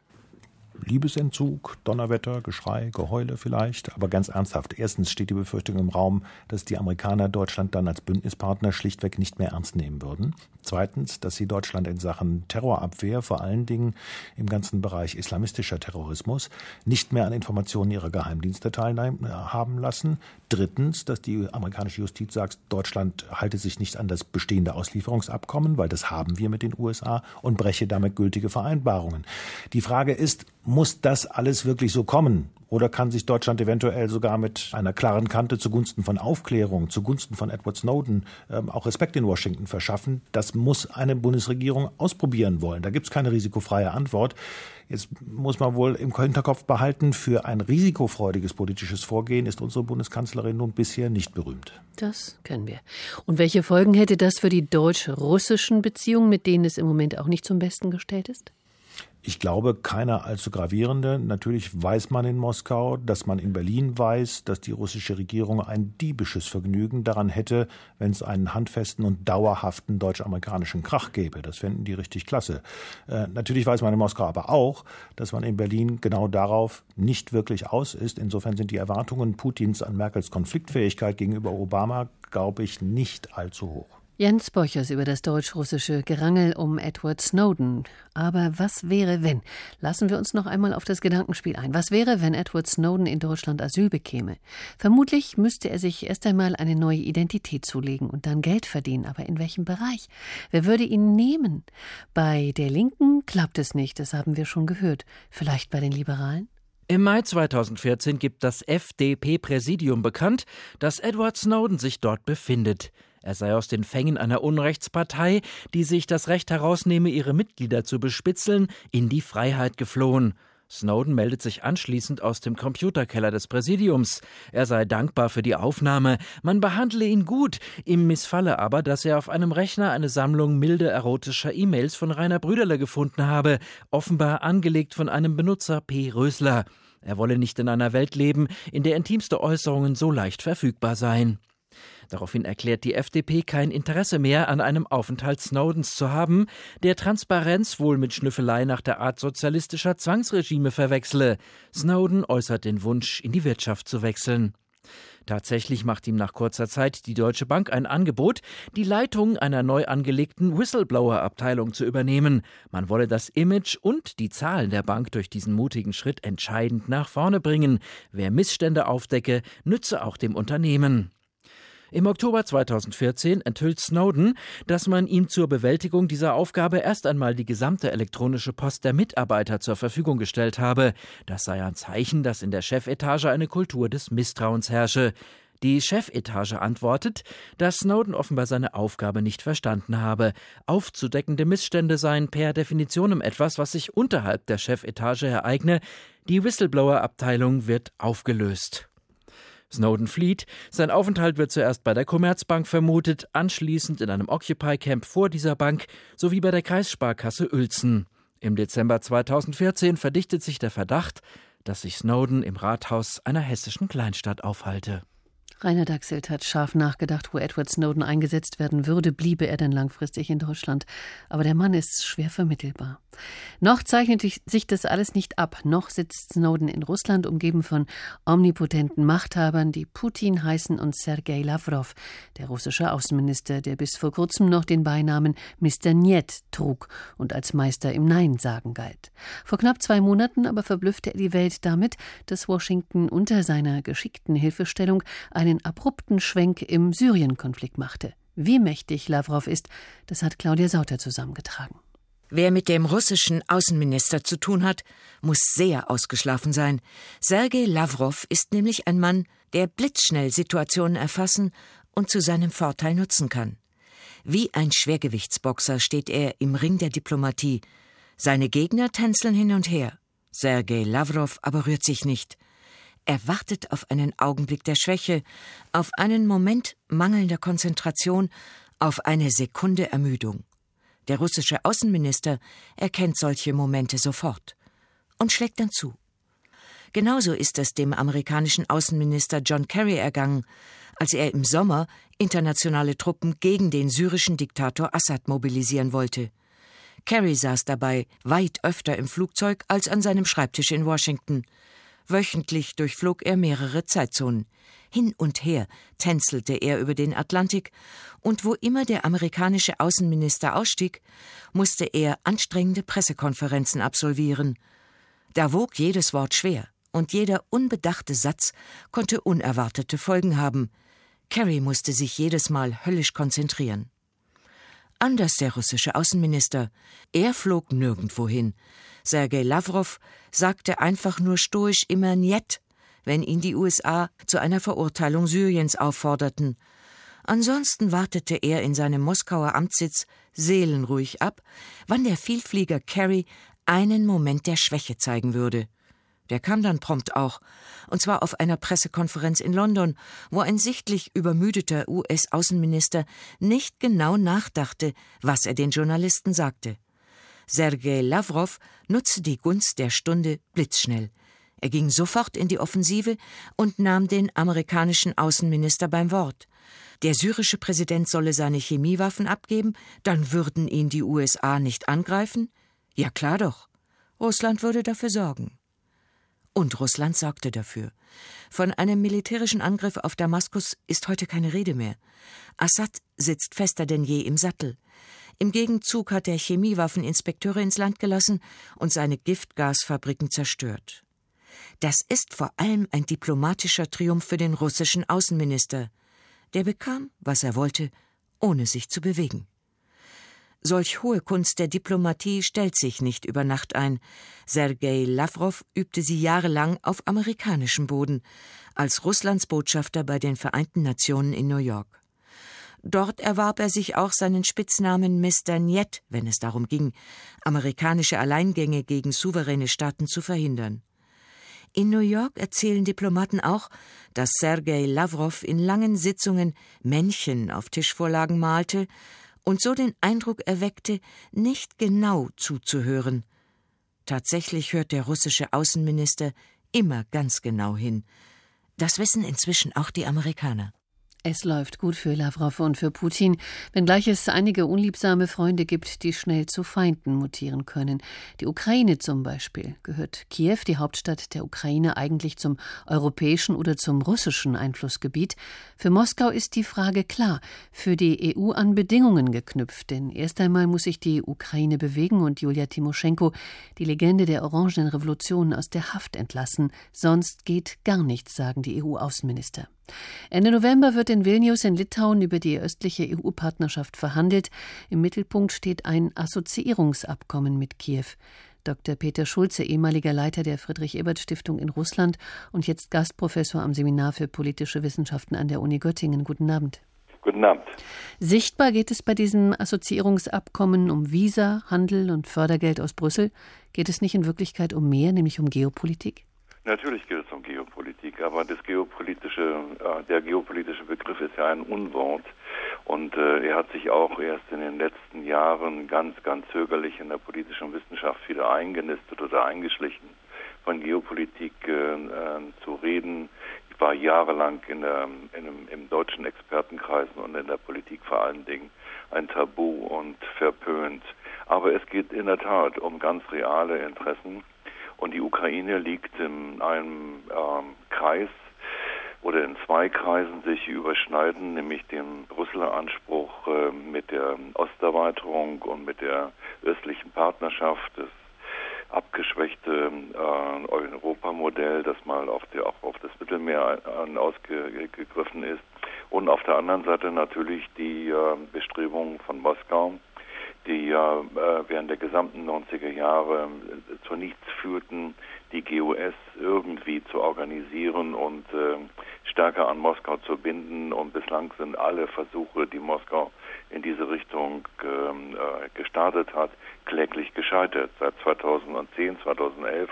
S18: Liebesentzug, Donnerwetter, Geschrei, Geheule vielleicht. Aber ganz ernsthaft. Erstens steht die Befürchtung im Raum, dass die Amerikaner Deutschland dann als Bündnispartner schlichtweg nicht mehr ernst nehmen würden. Zweitens, dass sie Deutschland in Sachen Terrorabwehr, vor allen Dingen im ganzen Bereich islamistischer Terrorismus, nicht mehr an Informationen ihrer Geheimdienste teilhaben lassen. Drittens, dass die amerikanische Justiz sagt, Deutschland halte sich nicht an das bestehende Auslieferungsabkommen, weil das haben wir mit den USA und breche damit gültige Vereinbarungen. Die Frage ist, muss das alles wirklich so kommen? Oder kann sich Deutschland eventuell sogar mit einer klaren Kante zugunsten von Aufklärung, zugunsten von Edward Snowden ähm, auch Respekt in Washington verschaffen? Das muss eine Bundesregierung ausprobieren wollen. Da gibt es keine risikofreie Antwort. Jetzt muss man wohl im Hinterkopf behalten, für ein risikofreudiges politisches Vorgehen ist unsere Bundeskanzlerin nun bisher nicht berühmt.
S2: Das kennen wir. Und welche Folgen hätte das für die deutsch-russischen Beziehungen, mit denen es im Moment auch nicht zum Besten gestellt ist?
S18: Ich glaube, keine allzu gravierende. Natürlich weiß man in Moskau, dass man in Berlin weiß, dass die russische Regierung ein diebisches Vergnügen daran hätte, wenn es einen handfesten und dauerhaften deutsch-amerikanischen Krach gäbe. Das fänden die richtig klasse. Äh, natürlich weiß man in Moskau aber auch, dass man in Berlin genau darauf nicht wirklich aus ist. Insofern sind die Erwartungen Putins an Merkels Konfliktfähigkeit gegenüber Obama, glaube ich, nicht allzu hoch.
S2: Jens Borchers über das deutsch-russische Gerangel um Edward Snowden. Aber was wäre, wenn? Lassen wir uns noch einmal auf das Gedankenspiel ein. Was wäre, wenn Edward Snowden in Deutschland Asyl bekäme? Vermutlich müsste er sich erst einmal eine neue Identität zulegen und dann Geld verdienen. Aber in welchem Bereich? Wer würde ihn nehmen? Bei der Linken klappt es nicht, das haben wir schon gehört. Vielleicht bei den Liberalen?
S9: Im Mai 2014 gibt das FDP-Präsidium bekannt, dass Edward Snowden sich dort befindet. Er sei aus den Fängen einer Unrechtspartei, die sich das Recht herausnehme, ihre Mitglieder zu bespitzeln, in die Freiheit geflohen. Snowden meldet sich anschließend aus dem Computerkeller des Präsidiums. Er sei dankbar für die Aufnahme, man behandle ihn gut, ihm missfalle aber, dass er auf einem Rechner eine Sammlung milde erotischer E-Mails von Rainer Brüderle gefunden habe, offenbar angelegt von einem Benutzer P. Rösler. Er wolle nicht in einer Welt leben, in der intimste Äußerungen so leicht verfügbar seien. Daraufhin erklärt die FDP kein Interesse mehr an einem Aufenthalt Snowdens zu haben, der Transparenz wohl mit Schnüffelei nach der Art sozialistischer Zwangsregime verwechsle. Snowden äußert den Wunsch, in die Wirtschaft zu wechseln. Tatsächlich macht ihm nach kurzer Zeit die Deutsche Bank ein Angebot, die Leitung einer neu angelegten Whistleblower-Abteilung zu übernehmen. Man wolle das Image und die Zahlen der Bank durch diesen mutigen Schritt entscheidend nach vorne bringen. Wer Missstände aufdecke, nütze auch dem Unternehmen. Im Oktober 2014 enthüllt Snowden, dass man ihm zur Bewältigung dieser Aufgabe erst einmal die gesamte elektronische Post der Mitarbeiter zur Verfügung gestellt habe. Das sei ein Zeichen, dass in der Chefetage eine Kultur des Misstrauens herrsche. Die Chefetage antwortet, dass Snowden offenbar seine Aufgabe nicht verstanden habe. Aufzudeckende Missstände seien per Definition etwas, was sich unterhalb der Chefetage ereigne. Die Whistleblower-Abteilung wird aufgelöst. Snowden flieht. Sein Aufenthalt wird zuerst bei der Commerzbank vermutet, anschließend in einem Occupy-Camp vor dieser Bank sowie bei der Kreissparkasse Uelzen. Im Dezember 2014 verdichtet sich der Verdacht, dass sich Snowden im Rathaus einer hessischen Kleinstadt aufhalte.
S2: Rainer Dachselt hat scharf nachgedacht, wo Edward Snowden eingesetzt werden würde, bliebe er denn langfristig in Deutschland. Aber der Mann ist schwer vermittelbar. Noch zeichnet sich das alles nicht ab. Noch sitzt Snowden in Russland, umgeben von omnipotenten Machthabern, die Putin heißen und Sergei Lavrov, der russische Außenminister, der bis vor kurzem noch den Beinamen Mr. Niet trug und als Meister im Nein-Sagen galt. Vor knapp zwei Monaten aber verblüffte er die Welt damit, dass Washington unter seiner geschickten Hilfestellung eine einen abrupten Schwenk im Syrien-Konflikt machte. Wie mächtig Lavrov ist, das hat Claudia Sauter zusammengetragen.
S19: Wer mit dem russischen Außenminister zu tun hat, muss sehr ausgeschlafen sein. Sergei Lavrov ist nämlich ein Mann, der blitzschnell Situationen erfassen und zu seinem Vorteil nutzen kann. Wie ein Schwergewichtsboxer steht er im Ring der Diplomatie. Seine Gegner tänzeln hin und her. Sergei Lavrov aber rührt sich nicht. Er wartet auf einen Augenblick der Schwäche, auf einen Moment mangelnder Konzentration, auf eine Sekunde Ermüdung. Der russische Außenminister erkennt solche Momente sofort und schlägt dann zu. Genauso ist es dem amerikanischen Außenminister John Kerry ergangen, als er im Sommer internationale Truppen gegen den syrischen Diktator Assad mobilisieren wollte. Kerry saß dabei weit öfter im Flugzeug als an seinem Schreibtisch in Washington. Wöchentlich durchflog er mehrere Zeitzonen. Hin und her tänzelte er über den Atlantik, und wo immer der amerikanische Außenminister ausstieg, musste er anstrengende Pressekonferenzen absolvieren. Da wog jedes Wort schwer, und jeder unbedachte Satz konnte unerwartete Folgen haben. Kerry musste sich jedes Mal höllisch konzentrieren. Anders der russische Außenminister. Er flog nirgendwohin. Sergei Lavrov sagte einfach nur stoisch immer Njet, wenn ihn die USA zu einer Verurteilung Syriens aufforderten. Ansonsten wartete er in seinem Moskauer Amtssitz seelenruhig ab, wann der Vielflieger Kerry einen Moment der Schwäche zeigen würde. Der kam dann prompt auch, und zwar auf einer Pressekonferenz in London, wo ein sichtlich übermüdeter US-Außenminister nicht genau nachdachte, was er den Journalisten sagte. Sergei Lavrov nutzte die Gunst der Stunde blitzschnell. Er ging sofort in die Offensive und nahm den amerikanischen Außenminister beim Wort. Der syrische Präsident solle seine Chemiewaffen abgeben, dann würden ihn die USA nicht angreifen? Ja klar doch. Russland würde dafür sorgen. Und Russland sorgte dafür. Von einem militärischen Angriff auf Damaskus ist heute keine Rede mehr. Assad sitzt fester denn je im Sattel. Im Gegenzug hat er Chemiewaffeninspekteure ins Land gelassen und seine Giftgasfabriken zerstört. Das ist vor allem ein diplomatischer Triumph für den russischen Außenminister. Der bekam, was er wollte, ohne sich zu bewegen. Solch hohe Kunst der Diplomatie stellt sich nicht über Nacht ein. Sergei Lavrov übte sie jahrelang auf amerikanischem Boden, als Russlands Botschafter bei den Vereinten Nationen in New York. Dort erwarb er sich auch seinen Spitznamen Mr. Njet, wenn es darum ging, amerikanische Alleingänge gegen souveräne Staaten zu verhindern. In New York erzählen Diplomaten auch, dass Sergei Lavrov in langen Sitzungen Männchen auf Tischvorlagen malte und so den Eindruck erweckte, nicht genau zuzuhören. Tatsächlich hört der russische Außenminister immer ganz genau hin. Das wissen inzwischen auch die Amerikaner.
S2: Es läuft gut für Lavrov und für Putin, wenngleich es einige unliebsame Freunde gibt, die schnell zu Feinden mutieren können. Die Ukraine zum Beispiel. Gehört Kiew, die Hauptstadt der Ukraine, eigentlich zum europäischen oder zum russischen Einflussgebiet? Für Moskau ist die Frage klar, für die EU an Bedingungen geknüpft, denn erst einmal muss sich die Ukraine bewegen und Julia Timoschenko, die Legende der Orangenen Revolution, aus der Haft entlassen. Sonst geht gar nichts, sagen die EU-Außenminister. Ende November wird in Vilnius in Litauen über die östliche EU-Partnerschaft verhandelt. Im Mittelpunkt steht ein Assoziierungsabkommen mit Kiew. Dr. Peter Schulze, ehemaliger Leiter der Friedrich-Ebert-Stiftung in Russland und jetzt Gastprofessor am Seminar für politische Wissenschaften an der Uni Göttingen. Guten Abend.
S20: Guten Abend.
S2: Sichtbar geht es bei diesem Assoziierungsabkommen um Visa, Handel und Fördergeld aus Brüssel. Geht es nicht in Wirklichkeit um mehr, nämlich um Geopolitik?
S20: Natürlich geht es um Geopolitik, aber das geopolitische, äh, der geopolitische Begriff ist ja ein Unwort und äh, er hat sich auch erst in den letzten Jahren ganz, ganz zögerlich in der politischen Wissenschaft wieder eingenistet oder eingeschlichen. Von Geopolitik äh, zu reden, ich war jahrelang in der, in einem, im deutschen Expertenkreisen und in der Politik vor allen Dingen ein Tabu und verpönt. Aber es geht in der Tat um ganz reale Interessen und die Ukraine liegt in einem ähm, Kreis oder in zwei Kreisen sich überschneiden, nämlich dem Brüsseler Anspruch äh, mit der Osterweiterung und mit der östlichen Partnerschaft, das abgeschwächte äh, Europamodell, das mal auf der, auch auf das Mittelmeer ausgegriffen ist. Und auf der anderen Seite natürlich die äh, Bestrebungen von Moskau, die ja äh, während der gesamten 90er Jahre äh, zu nichts führten, die GUS irgendwie zu organisieren und äh, stärker an Moskau zu binden. Und bislang sind alle Versuche, die Moskau in diese Richtung ähm, äh, gestartet hat, kläglich gescheitert. Seit 2010, 2011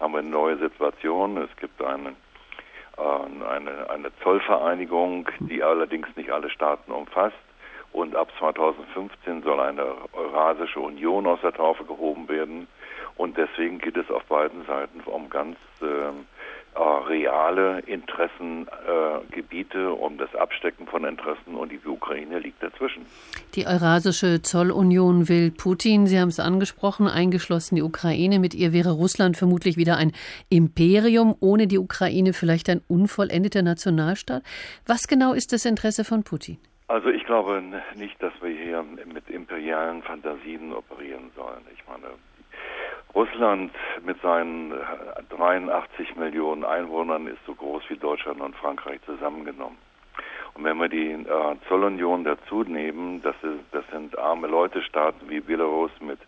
S20: haben wir eine neue Situation. Es gibt eine, äh, eine, eine Zollvereinigung, die allerdings nicht alle Staaten umfasst. Und ab 2015 soll eine Eurasische Union aus der Taufe gehoben werden. Und deswegen geht es auf beiden Seiten um ganz äh, äh, reale Interessengebiete, äh, um das Abstecken von Interessen und die Ukraine liegt dazwischen.
S2: Die Eurasische Zollunion will Putin, Sie haben es angesprochen, eingeschlossen die Ukraine. Mit ihr wäre Russland vermutlich wieder ein Imperium, ohne die Ukraine vielleicht ein unvollendeter Nationalstaat. Was genau ist das Interesse von Putin?
S20: Also ich glaube nicht, dass wir hier mit imperialen Fantasien operieren sollen. Ich meine, Russland mit seinen 83 äh, Millionen Einwohnern ist so groß wie Deutschland und Frankreich zusammengenommen. Und wenn wir die äh, Zollunion dazu nehmen, das, ist, das sind arme Leute, Staaten wie Belarus mit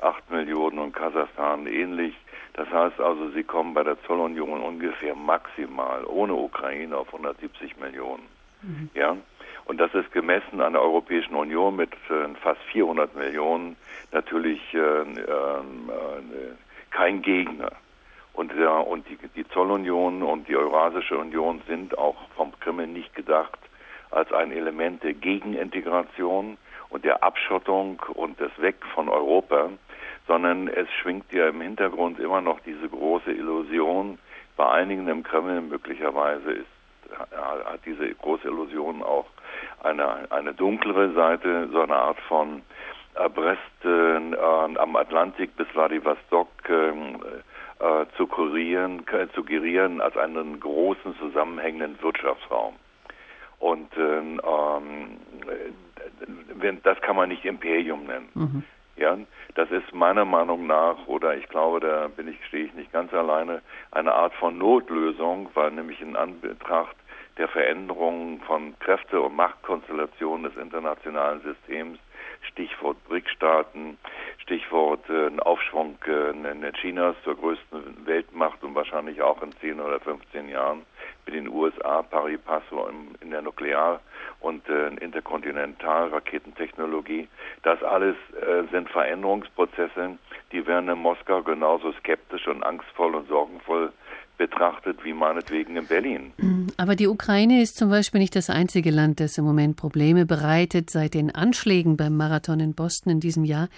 S20: 8 Millionen und Kasachstan ähnlich. Das heißt also, sie kommen bei der Zollunion ungefähr maximal ohne Ukraine auf 170 Millionen. Mhm. Ja, und das ist gemessen an der Europäischen Union mit äh, fast 400 Millionen natürlich äh, ähm, äh, kein Gegner. Und, ja, und die, die Zollunion und die Eurasische Union sind auch vom Kreml nicht gedacht als ein Element der Gegenintegration und der Abschottung und des Weg von Europa, sondern es schwingt ja im Hintergrund immer noch diese große Illusion, bei einigen im Kreml möglicherweise ist, hat diese große Illusion auch eine, eine dunklere Seite, so eine Art von äh, Brest äh, am Atlantik bis Vladivostok ähm, äh, zu kurieren, zu gerieren als einen großen zusammenhängenden Wirtschaftsraum. Und ähm, äh, das kann man nicht Imperium nennen. Mhm. Ja, das ist meiner Meinung nach, oder ich glaube, da bin ich, stehe ich nicht ganz alleine, eine Art von Notlösung, weil nämlich in Anbetracht der Veränderung von Kräfte- und Machtkonstellationen des internationalen Systems, Stichwort BRIC-Staaten, Stichwort äh, Aufschwung äh, Chinas zur größten Weltmacht und wahrscheinlich auch in 10 oder 15 Jahren mit den USA pari passo in der Nuklear- und äh, Interkontinentalraketentechnologie. Das alles äh, sind Veränderungsprozesse, die werden in Moskau genauso skeptisch und angstvoll und sorgenvoll betrachtet wie meinetwegen in Berlin.
S2: Aber die Ukraine ist zum Beispiel nicht das einzige Land, das im Moment Probleme bereitet. Seit den Anschlägen beim Marathon in Boston in diesem Jahr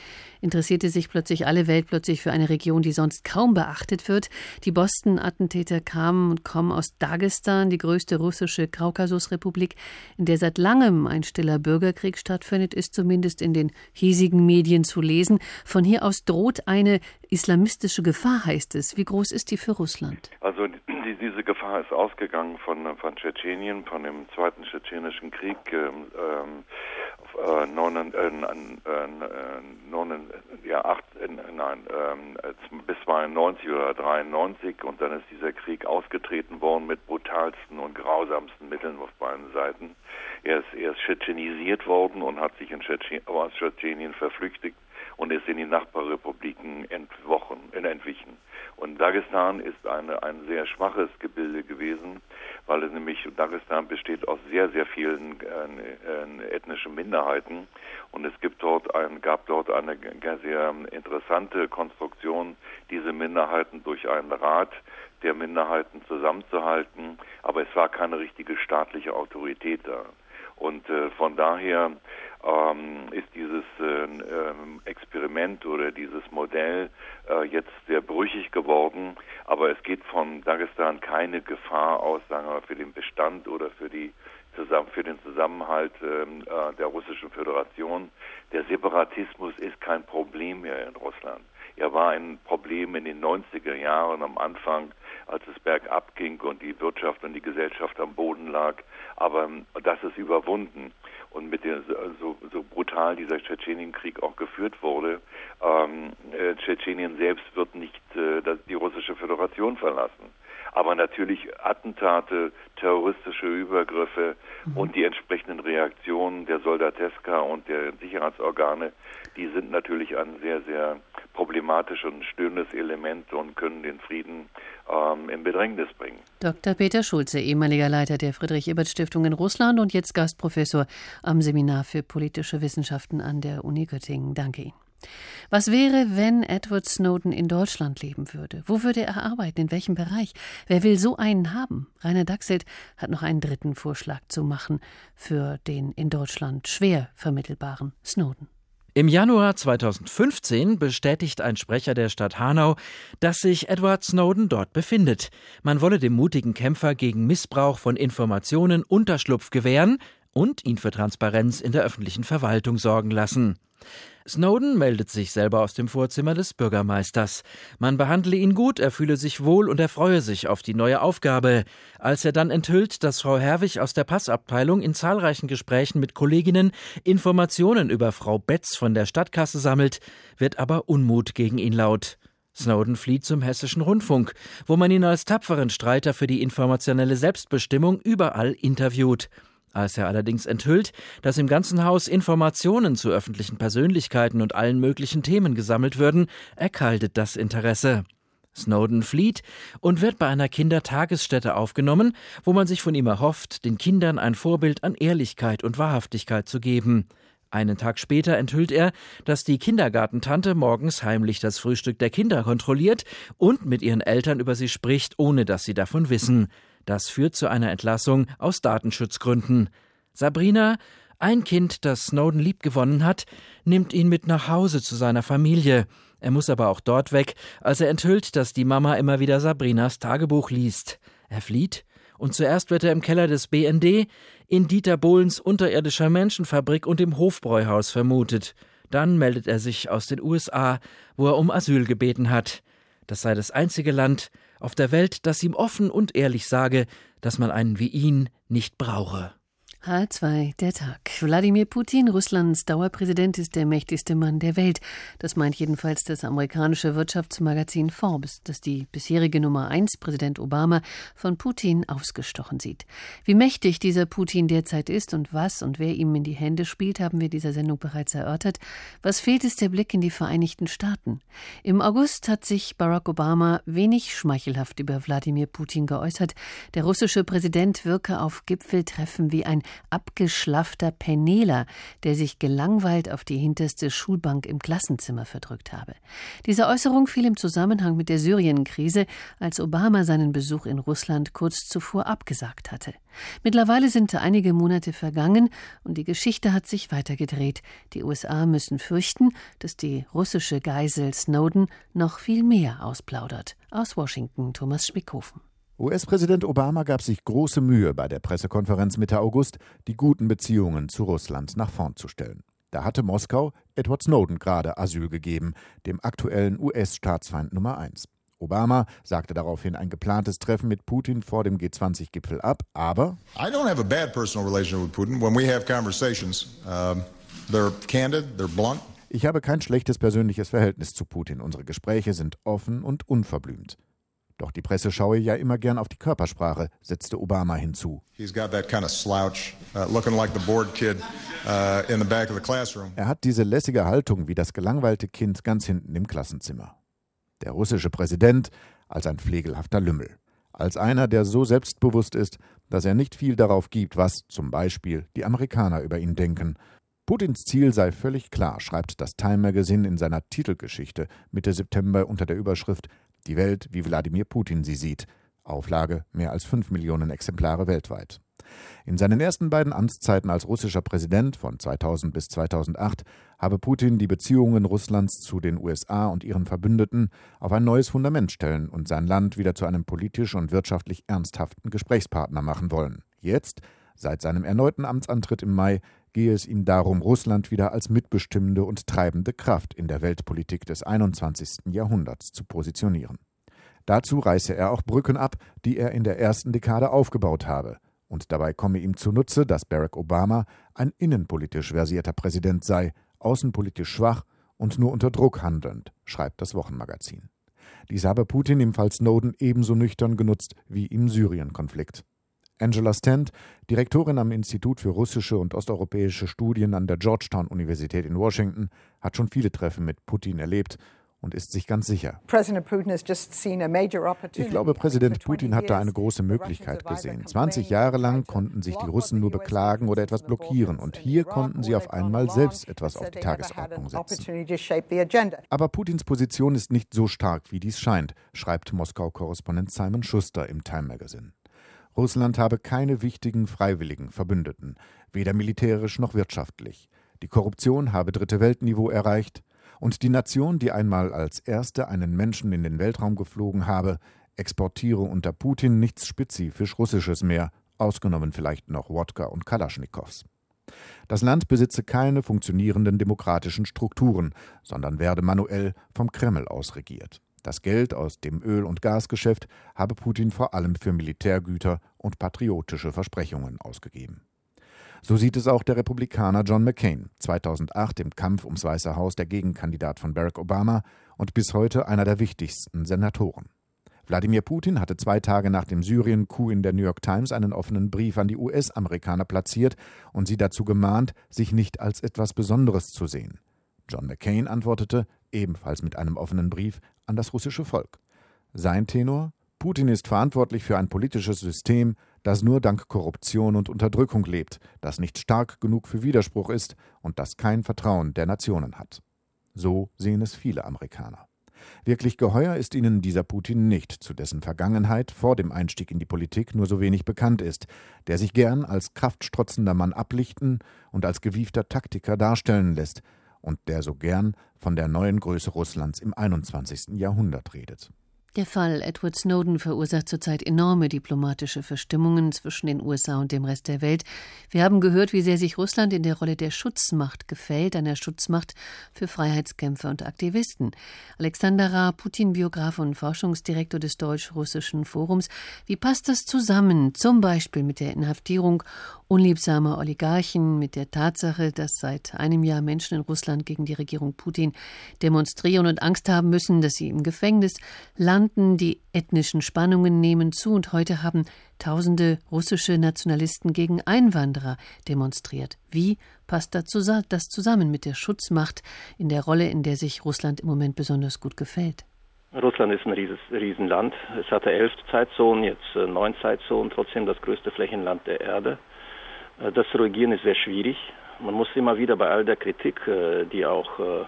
S2: interessierte sich plötzlich alle Welt plötzlich für eine Region, die sonst kaum beachtet wird. Die Boston-Attentäter kamen und kommen aus Dagestan, die größte russische Kaukasusrepublik, in der seit langem ein stiller Bürgerkrieg stattfindet, ist zumindest in den hiesigen Medien zu lesen. Von hier aus droht eine islamistische Gefahr, heißt es. Wie groß ist die für Russland?
S20: Also die, diese Gefahr ist ausgegangen von, von Tschetschenien, von dem Zweiten Tschetschenischen Krieg. Ähm, bis 92 oder 93 und dann ist dieser Krieg ausgetreten worden mit brutalsten und grausamsten Mitteln auf beiden Seiten. Er ist, er ist tschetschenisiert worden und hat sich in Tschetschen, aus Tschetschenien verflüchtigt und ist in die Nachbarrepubliken entwochen, entwichen. Und Dagestan ist eine, ein sehr schwaches Gebilde gewesen, weil es nämlich Dagestan besteht aus sehr, sehr vielen äh, äh, ethnischen Minderheiten und es gibt dort ein, gab dort eine sehr interessante Konstruktion, diese Minderheiten durch einen Rat der Minderheiten zusammenzuhalten, aber es war keine richtige staatliche Autorität da. Und äh, von daher ähm, ist dieses äh, Experiment oder dieses Modell äh, jetzt sehr brüchig geworden. Aber es geht von Dagestan keine Gefahr aus, sagen wir, für den Bestand oder für die für den Zusammenhalt ähm, äh, der russischen Föderation. Der Separatismus ist kein Problem mehr in Russland. Er war ein Problem in den 90er Jahren am Anfang, als es bergab ging und die Wirtschaft und die Gesellschaft am Boden lag. Aber ähm, das ist überwunden. Und mit der, so, so brutal dieser Tschetschenienkrieg auch geführt wurde, ähm, äh, Tschetschenien selbst wird nicht äh, die russische Föderation verlassen. Aber natürlich Attentate, terroristische Übergriffe mhm. und die entsprechenden Reaktionen der Soldateska und der Sicherheitsorgane, die sind natürlich ein sehr, sehr problematisches und störendes Element und können den Frieden ähm, in Bedrängnis bringen.
S2: Dr. Peter Schulze, ehemaliger Leiter der Friedrich-Ebert-Stiftung in Russland und jetzt Gastprofessor am Seminar für politische Wissenschaften an der Uni Göttingen. Danke Ihnen. Was wäre, wenn Edward Snowden in Deutschland leben würde? Wo würde er arbeiten? In welchem Bereich? Wer will so einen haben? Rainer Dachselt hat noch einen dritten Vorschlag zu machen für den in Deutschland schwer vermittelbaren Snowden.
S9: Im Januar 2015 bestätigt ein Sprecher der Stadt Hanau, dass sich Edward Snowden dort befindet. Man wolle dem mutigen Kämpfer gegen Missbrauch von Informationen Unterschlupf gewähren und ihn für Transparenz in der öffentlichen Verwaltung sorgen lassen. Snowden meldet sich selber aus dem Vorzimmer des Bürgermeisters. Man behandle ihn gut, er fühle sich wohl und er freue sich auf die neue Aufgabe. Als er dann enthüllt, dass Frau Herwig aus der Passabteilung in zahlreichen Gesprächen mit Kolleginnen Informationen über Frau Betz von der Stadtkasse sammelt, wird aber Unmut gegen ihn laut. Snowden flieht zum hessischen Rundfunk, wo man ihn als tapferen Streiter für die informationelle Selbstbestimmung überall interviewt. Als er allerdings enthüllt, dass im ganzen Haus Informationen zu öffentlichen Persönlichkeiten und allen möglichen Themen gesammelt würden, erkaltet das Interesse. Snowden flieht und wird bei einer Kindertagesstätte aufgenommen, wo man sich von ihm erhofft, den Kindern ein Vorbild an Ehrlichkeit und Wahrhaftigkeit zu geben. Einen Tag später enthüllt er, dass die Kindergartentante morgens heimlich das Frühstück der Kinder kontrolliert und mit ihren Eltern über sie spricht, ohne dass sie davon wissen. Das führt zu einer Entlassung aus Datenschutzgründen. Sabrina, ein Kind, das Snowden liebgewonnen hat, nimmt ihn mit nach Hause zu seiner Familie. Er muss aber auch dort weg, als er enthüllt, dass die Mama immer wieder Sabrinas Tagebuch liest. Er flieht, und zuerst wird er im Keller des BND, in Dieter Bohlens unterirdischer Menschenfabrik und im Hofbräuhaus vermutet. Dann meldet er sich aus den USA, wo er um Asyl gebeten hat. Das sei das einzige Land, auf der Welt, das ihm offen und ehrlich sage, dass man einen wie ihn nicht brauche.
S2: H2, der Tag. Wladimir Putin, Russlands Dauerpräsident, ist der mächtigste Mann der Welt. Das meint jedenfalls das amerikanische Wirtschaftsmagazin Forbes, das die bisherige Nummer 1, Präsident Obama, von Putin ausgestochen sieht. Wie mächtig dieser Putin derzeit ist und was und wer ihm in die Hände spielt, haben wir dieser Sendung bereits erörtert. Was fehlt, ist der Blick in die Vereinigten Staaten. Im August hat sich Barack Obama wenig schmeichelhaft über Wladimir Putin geäußert. Der russische Präsident wirke auf Gipfeltreffen wie ein abgeschlaffter Penneler, der sich gelangweilt auf die hinterste Schulbank im Klassenzimmer verdrückt habe. Diese Äußerung fiel im Zusammenhang mit der Syrienkrise, als Obama seinen Besuch in Russland kurz zuvor abgesagt hatte. Mittlerweile sind einige Monate vergangen und die Geschichte hat sich weitergedreht. Die USA müssen fürchten, dass die russische Geisel Snowden noch viel mehr ausplaudert. Aus Washington Thomas Schmickhofen.
S21: US-Präsident Obama gab sich große Mühe bei der Pressekonferenz Mitte August, die guten Beziehungen zu Russland nach vorn zu stellen. Da hatte Moskau Edward Snowden gerade Asyl gegeben, dem aktuellen US-Staatsfeind Nummer 1. Obama sagte daraufhin ein geplantes Treffen mit Putin vor dem G20-Gipfel ab, aber
S22: I don't have a bad personal relationship with Putin when we have conversations. Uh, they're candid, they're blunt.
S21: Ich habe kein schlechtes persönliches Verhältnis zu Putin. Unsere Gespräche sind offen und unverblümt. Doch die Presse schaue ja immer gern auf die Körpersprache, setzte Obama hinzu. Er hat diese lässige Haltung wie das gelangweilte Kind ganz hinten im Klassenzimmer. Der russische Präsident als ein pflegelhafter Lümmel. Als einer, der so selbstbewusst ist, dass er nicht viel darauf gibt, was zum Beispiel die Amerikaner über ihn denken. Putins Ziel sei völlig klar, schreibt das Time Magazine in seiner Titelgeschichte Mitte September unter der Überschrift die Welt, wie Wladimir Putin sie sieht. Auflage mehr als fünf Millionen Exemplare weltweit. In seinen ersten beiden Amtszeiten als russischer Präsident von 2000 bis 2008 habe Putin die Beziehungen Russlands zu den USA und ihren Verbündeten auf ein neues Fundament stellen und sein Land wieder zu einem politisch und wirtschaftlich ernsthaften Gesprächspartner machen wollen. Jetzt, seit seinem erneuten Amtsantritt im Mai, gehe es ihm darum, Russland wieder als mitbestimmende und treibende Kraft in der Weltpolitik des 21. Jahrhunderts zu positionieren. Dazu reiße er auch Brücken ab, die er in der ersten Dekade aufgebaut habe. Und dabei komme ihm zunutze, dass Barack Obama ein innenpolitisch versierter Präsident sei, außenpolitisch schwach und nur unter Druck handelnd, schreibt das Wochenmagazin. Dies habe Putin im Fall Snowden ebenso nüchtern genutzt wie im Syrien-Konflikt. Angela Stent, Direktorin am Institut für russische und osteuropäische Studien an der Georgetown-Universität in Washington, hat schon viele Treffen mit Putin erlebt und ist sich ganz sicher. Ich glaube, Präsident Putin hat da eine große Möglichkeit gesehen. 20 Jahre lang konnten sich die Russen nur beklagen oder etwas blockieren und hier konnten sie auf einmal selbst etwas auf die Tagesordnung setzen. Aber Putins Position ist nicht so stark, wie dies scheint, schreibt Moskau-Korrespondent Simon Schuster im Time Magazine. Russland habe keine wichtigen freiwilligen Verbündeten, weder militärisch noch wirtschaftlich. Die Korruption habe dritte Weltniveau erreicht und die Nation, die einmal als erste einen Menschen in den Weltraum geflogen habe, exportiere unter Putin nichts spezifisch Russisches mehr, ausgenommen vielleicht noch Wodka und Kalaschnikows. Das Land besitze keine funktionierenden demokratischen Strukturen, sondern werde manuell vom Kreml aus regiert. Das Geld aus dem Öl- und Gasgeschäft habe Putin vor allem für Militärgüter und patriotische Versprechungen ausgegeben. So sieht es auch der Republikaner John McCain, 2008 im Kampf ums Weiße Haus der Gegenkandidat von Barack Obama und bis heute einer der wichtigsten Senatoren. Wladimir Putin hatte zwei Tage nach dem Syrien-Coup in der New York Times einen offenen Brief an die US-Amerikaner platziert und sie dazu gemahnt, sich nicht als etwas Besonderes zu sehen. John McCain antwortete, ebenfalls mit einem offenen Brief, an das russische Volk. Sein Tenor? Putin ist verantwortlich für ein politisches System, das nur dank Korruption und Unterdrückung lebt, das nicht stark genug für Widerspruch ist und das kein Vertrauen der Nationen hat. So sehen es viele Amerikaner. Wirklich geheuer ist ihnen dieser Putin nicht, zu dessen Vergangenheit vor dem Einstieg in die Politik nur so wenig bekannt ist, der sich gern als kraftstrotzender Mann ablichten und als gewiefter Taktiker darstellen lässt und der so gern von der neuen Größe Russlands im 21. Jahrhundert redet.
S2: Der Fall Edward Snowden verursacht zurzeit enorme diplomatische Verstimmungen zwischen den USA und dem Rest der Welt. Wir haben gehört, wie sehr sich Russland in der Rolle der Schutzmacht gefällt, einer Schutzmacht für Freiheitskämpfer und Aktivisten. Alexander Ra, Putin-Biograf und Forschungsdirektor des Deutsch-Russischen Forums. Wie passt das zusammen, zum Beispiel mit der Inhaftierung unliebsamer Oligarchen, mit der Tatsache, dass seit einem Jahr Menschen in Russland gegen die Regierung Putin demonstrieren und Angst haben müssen, dass sie im Gefängnis landen, die ethnischen Spannungen nehmen zu und heute haben tausende russische Nationalisten gegen Einwanderer demonstriert. Wie passt das zusammen mit der Schutzmacht in der Rolle, in der sich Russland im Moment besonders gut gefällt?
S11: Russland ist ein Rieses, Riesenland. Es hatte elf Zeitzonen, jetzt äh, neun Zeitzonen, trotzdem das größte Flächenland der Erde. Äh, das regieren ist sehr schwierig. Man muss immer wieder bei all der Kritik, äh, die auch äh,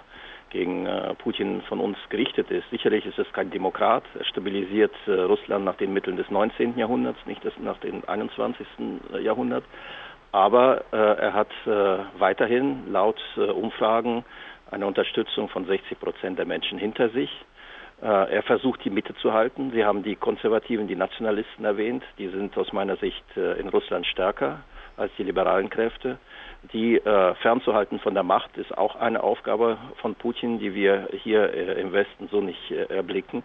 S11: gegen Putin von uns gerichtet ist. Sicherlich ist es kein Demokrat. Er stabilisiert Russland nach den Mitteln des 19. Jahrhunderts, nicht nach dem 21. Jahrhundert. Aber er hat weiterhin laut Umfragen eine Unterstützung von 60 Prozent der Menschen hinter sich. Er versucht die Mitte zu halten. Sie haben die Konservativen, die Nationalisten erwähnt. Die sind aus meiner Sicht in Russland stärker als die liberalen Kräfte. Die äh, fernzuhalten von der Macht ist auch eine Aufgabe von Putin, die wir hier äh, im Westen so nicht äh, erblicken.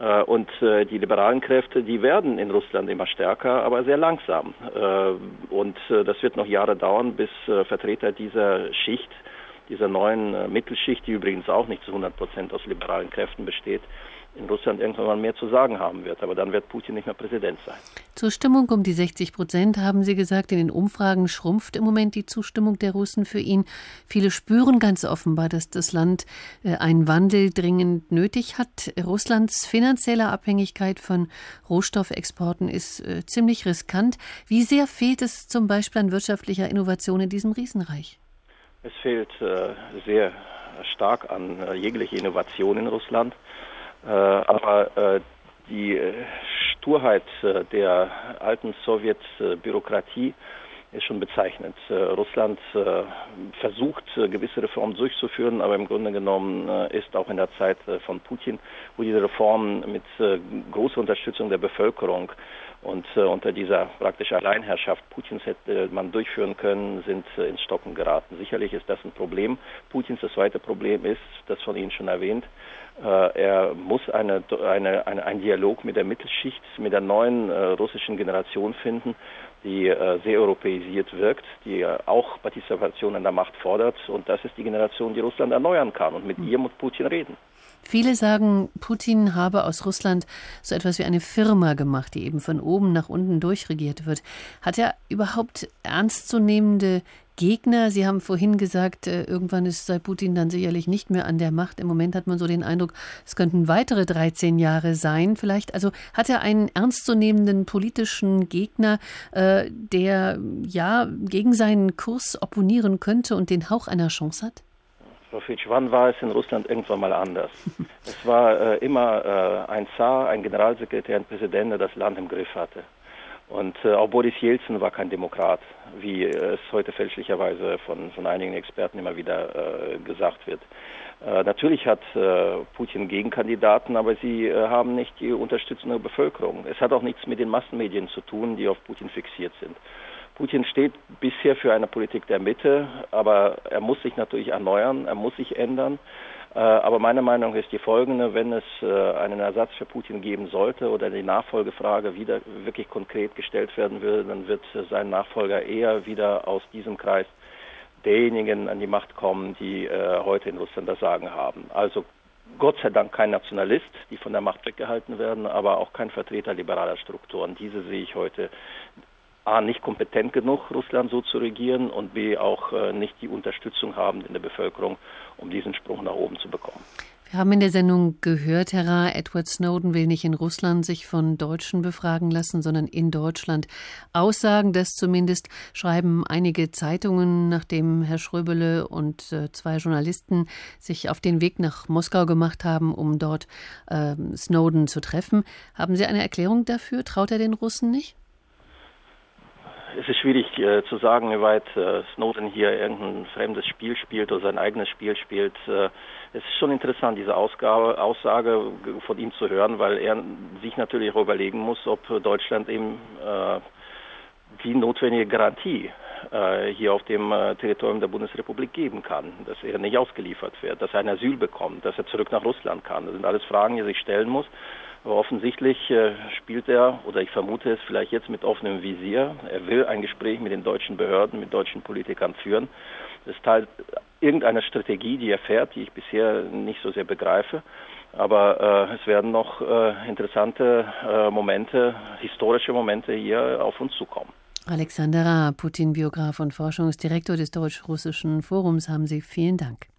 S11: Äh, und äh, die liberalen Kräfte, die werden in Russland immer stärker, aber sehr langsam. Äh, und das wird noch Jahre dauern, bis Vertreter dieser Schicht, dieser neuen Mittelschicht, die übrigens auch nicht zu 100 Prozent aus liberalen Kräften besteht, in Russland irgendwann mal mehr zu sagen haben wird. Aber dann wird Putin nicht mehr Präsident sein.
S2: Zur Stimmung um die 60 Prozent haben Sie gesagt, in den Umfragen schrumpft im Moment die Zustimmung der Russen für ihn. Viele spüren ganz offenbar, dass das Land äh, einen Wandel dringend nötig hat. Russlands finanzielle Abhängigkeit von Rohstoffexporten ist äh, ziemlich riskant. Wie sehr fehlt es zum Beispiel an wirtschaftlicher Innovation in diesem Riesenreich?
S11: Es fehlt äh, sehr stark an jeglicher Innovation in Russland. Äh, aber äh, die äh, Sturheit der alten Sowjetbürokratie ist schon bezeichnend. Russland versucht, gewisse Reformen durchzuführen, aber im Grunde genommen ist auch in der Zeit von Putin, wo diese Reformen mit großer Unterstützung der Bevölkerung und unter dieser praktisch Alleinherrschaft Putins hätte man durchführen können, sind ins Stocken geraten. Sicherlich ist das ein Problem. Putins das zweite Problem ist, das von Ihnen schon erwähnt, äh, er muss eine, eine, eine, einen Dialog mit der Mittelschicht, mit der neuen äh, russischen Generation finden, die äh, sehr europäisiert wirkt, die äh, auch Partizipation an der Macht fordert. Und das ist die Generation, die Russland erneuern kann. Und mit hm. ihr muss Putin reden.
S2: Viele sagen, Putin habe aus Russland so etwas wie eine Firma gemacht, die eben von oben nach unten durchregiert wird. Hat er überhaupt ernstzunehmende Gegner? Sie haben vorhin gesagt, äh, irgendwann ist sei Putin dann sicherlich nicht mehr an der Macht. Im Moment hat man so den Eindruck, es könnten weitere 13 Jahre sein. Vielleicht, also hat er einen ernstzunehmenden politischen Gegner, äh, der ja gegen seinen Kurs opponieren könnte und den Hauch einer Chance hat?
S11: Frau Fitsch, wann war es in Russland irgendwann mal anders? es war äh, immer äh, ein Zar, ein Generalsekretär, ein Präsident, der das Land im Griff hatte. Und äh, auch Boris Jelzin war kein Demokrat, wie es heute fälschlicherweise von, von einigen Experten immer wieder äh, gesagt wird. Äh, natürlich hat äh, Putin Gegenkandidaten, aber sie äh, haben nicht die Unterstützung der Bevölkerung. Es hat auch nichts mit den Massenmedien zu tun, die auf Putin fixiert sind. Putin steht bisher für eine Politik der Mitte, aber er muss sich natürlich erneuern, er muss sich ändern. Äh, aber meine Meinung ist die folgende, wenn es äh, einen Ersatz für Putin geben sollte oder die Nachfolgefrage wieder wirklich konkret gestellt werden würde, dann wird sein Nachfolger eher wieder aus diesem Kreis derjenigen an die Macht kommen, die äh, heute in Russland das Sagen haben. Also Gott sei Dank kein Nationalist, die von der Macht weggehalten werden, aber auch kein Vertreter liberaler Strukturen. Diese sehe ich heute A, nicht kompetent genug, Russland so zu regieren und B, auch äh, nicht die Unterstützung haben in der Bevölkerung, um diesen Sprung nach oben zu bekommen.
S2: Wir haben in der Sendung gehört, Herr Ra, Edward Snowden will nicht in Russland sich von Deutschen befragen lassen, sondern in Deutschland. Aussagen, das zumindest schreiben einige Zeitungen, nachdem Herr Schröbele und äh, zwei Journalisten sich auf den Weg nach Moskau gemacht haben, um dort äh, Snowden zu treffen. Haben Sie eine Erklärung dafür? Traut er den Russen nicht?
S11: Es ist schwierig äh, zu sagen, wie weit äh, Snowden hier irgendein fremdes Spiel spielt oder sein eigenes Spiel spielt. Äh, es ist schon interessant, diese Ausgabe, Aussage von ihm zu hören, weil er sich natürlich auch überlegen muss, ob Deutschland ihm äh, die notwendige Garantie äh, hier auf dem äh, Territorium der Bundesrepublik geben kann, dass er nicht ausgeliefert wird, dass er ein Asyl bekommt, dass er zurück nach Russland kann. Das sind alles Fragen, die er sich stellen muss. Aber offensichtlich äh, spielt er, oder ich vermute es vielleicht jetzt mit offenem Visier, er will ein Gespräch mit den deutschen Behörden, mit deutschen Politikern führen. Das ist Teil irgendeiner Strategie, die er fährt, die ich bisher nicht so sehr begreife. Aber äh, es werden noch äh, interessante äh, Momente, historische Momente hier auf uns zukommen.
S2: Alexander Putin-Biograf und Forschungsdirektor des Deutsch-Russischen Forums, haben Sie vielen Dank.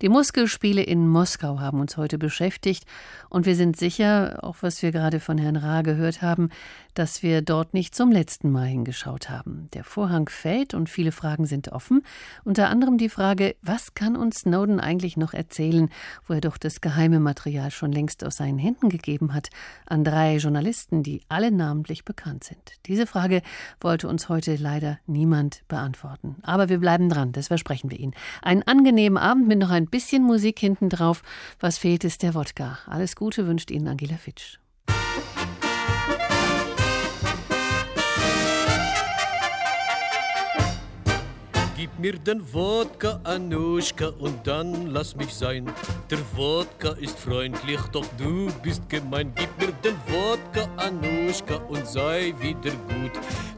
S2: Die Muskelspiele in Moskau haben uns heute beschäftigt und wir sind sicher, auch was wir gerade von Herrn Ra gehört haben, dass wir dort nicht zum letzten Mal hingeschaut haben. Der Vorhang fällt und viele Fragen sind offen, unter anderem die Frage, was kann uns Snowden eigentlich noch erzählen, wo er doch das geheime Material schon längst aus seinen Händen gegeben hat an drei Journalisten, die alle namentlich bekannt sind. Diese Frage wollte uns heute leider niemand beantworten, aber wir bleiben dran, das versprechen wir Ihnen. Einen angenehmen Abend mit noch ein bisschen Musik hinten drauf. Was fehlt, ist der Wodka. Alles Gute wünscht Ihnen Angela Fitsch.
S23: Gib mir den Wodka, Anuschka, und dann lass mich sein. Der Wodka ist freundlich, doch du bist gemein. Gib mir den Wodka, Anuschka, und sei wieder gut.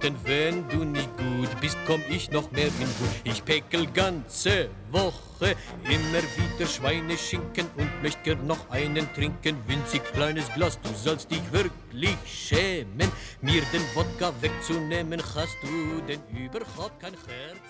S23: Denn wenn du nie gut bist, komm ich noch mehr in Wut. Ich päckel ganze Woche immer wieder Schweineschinken und möcht gern noch einen trinken. Winzig kleines Glas, du sollst dich wirklich schämen. Mir den Wodka wegzunehmen, hast du denn überhaupt kein Herz?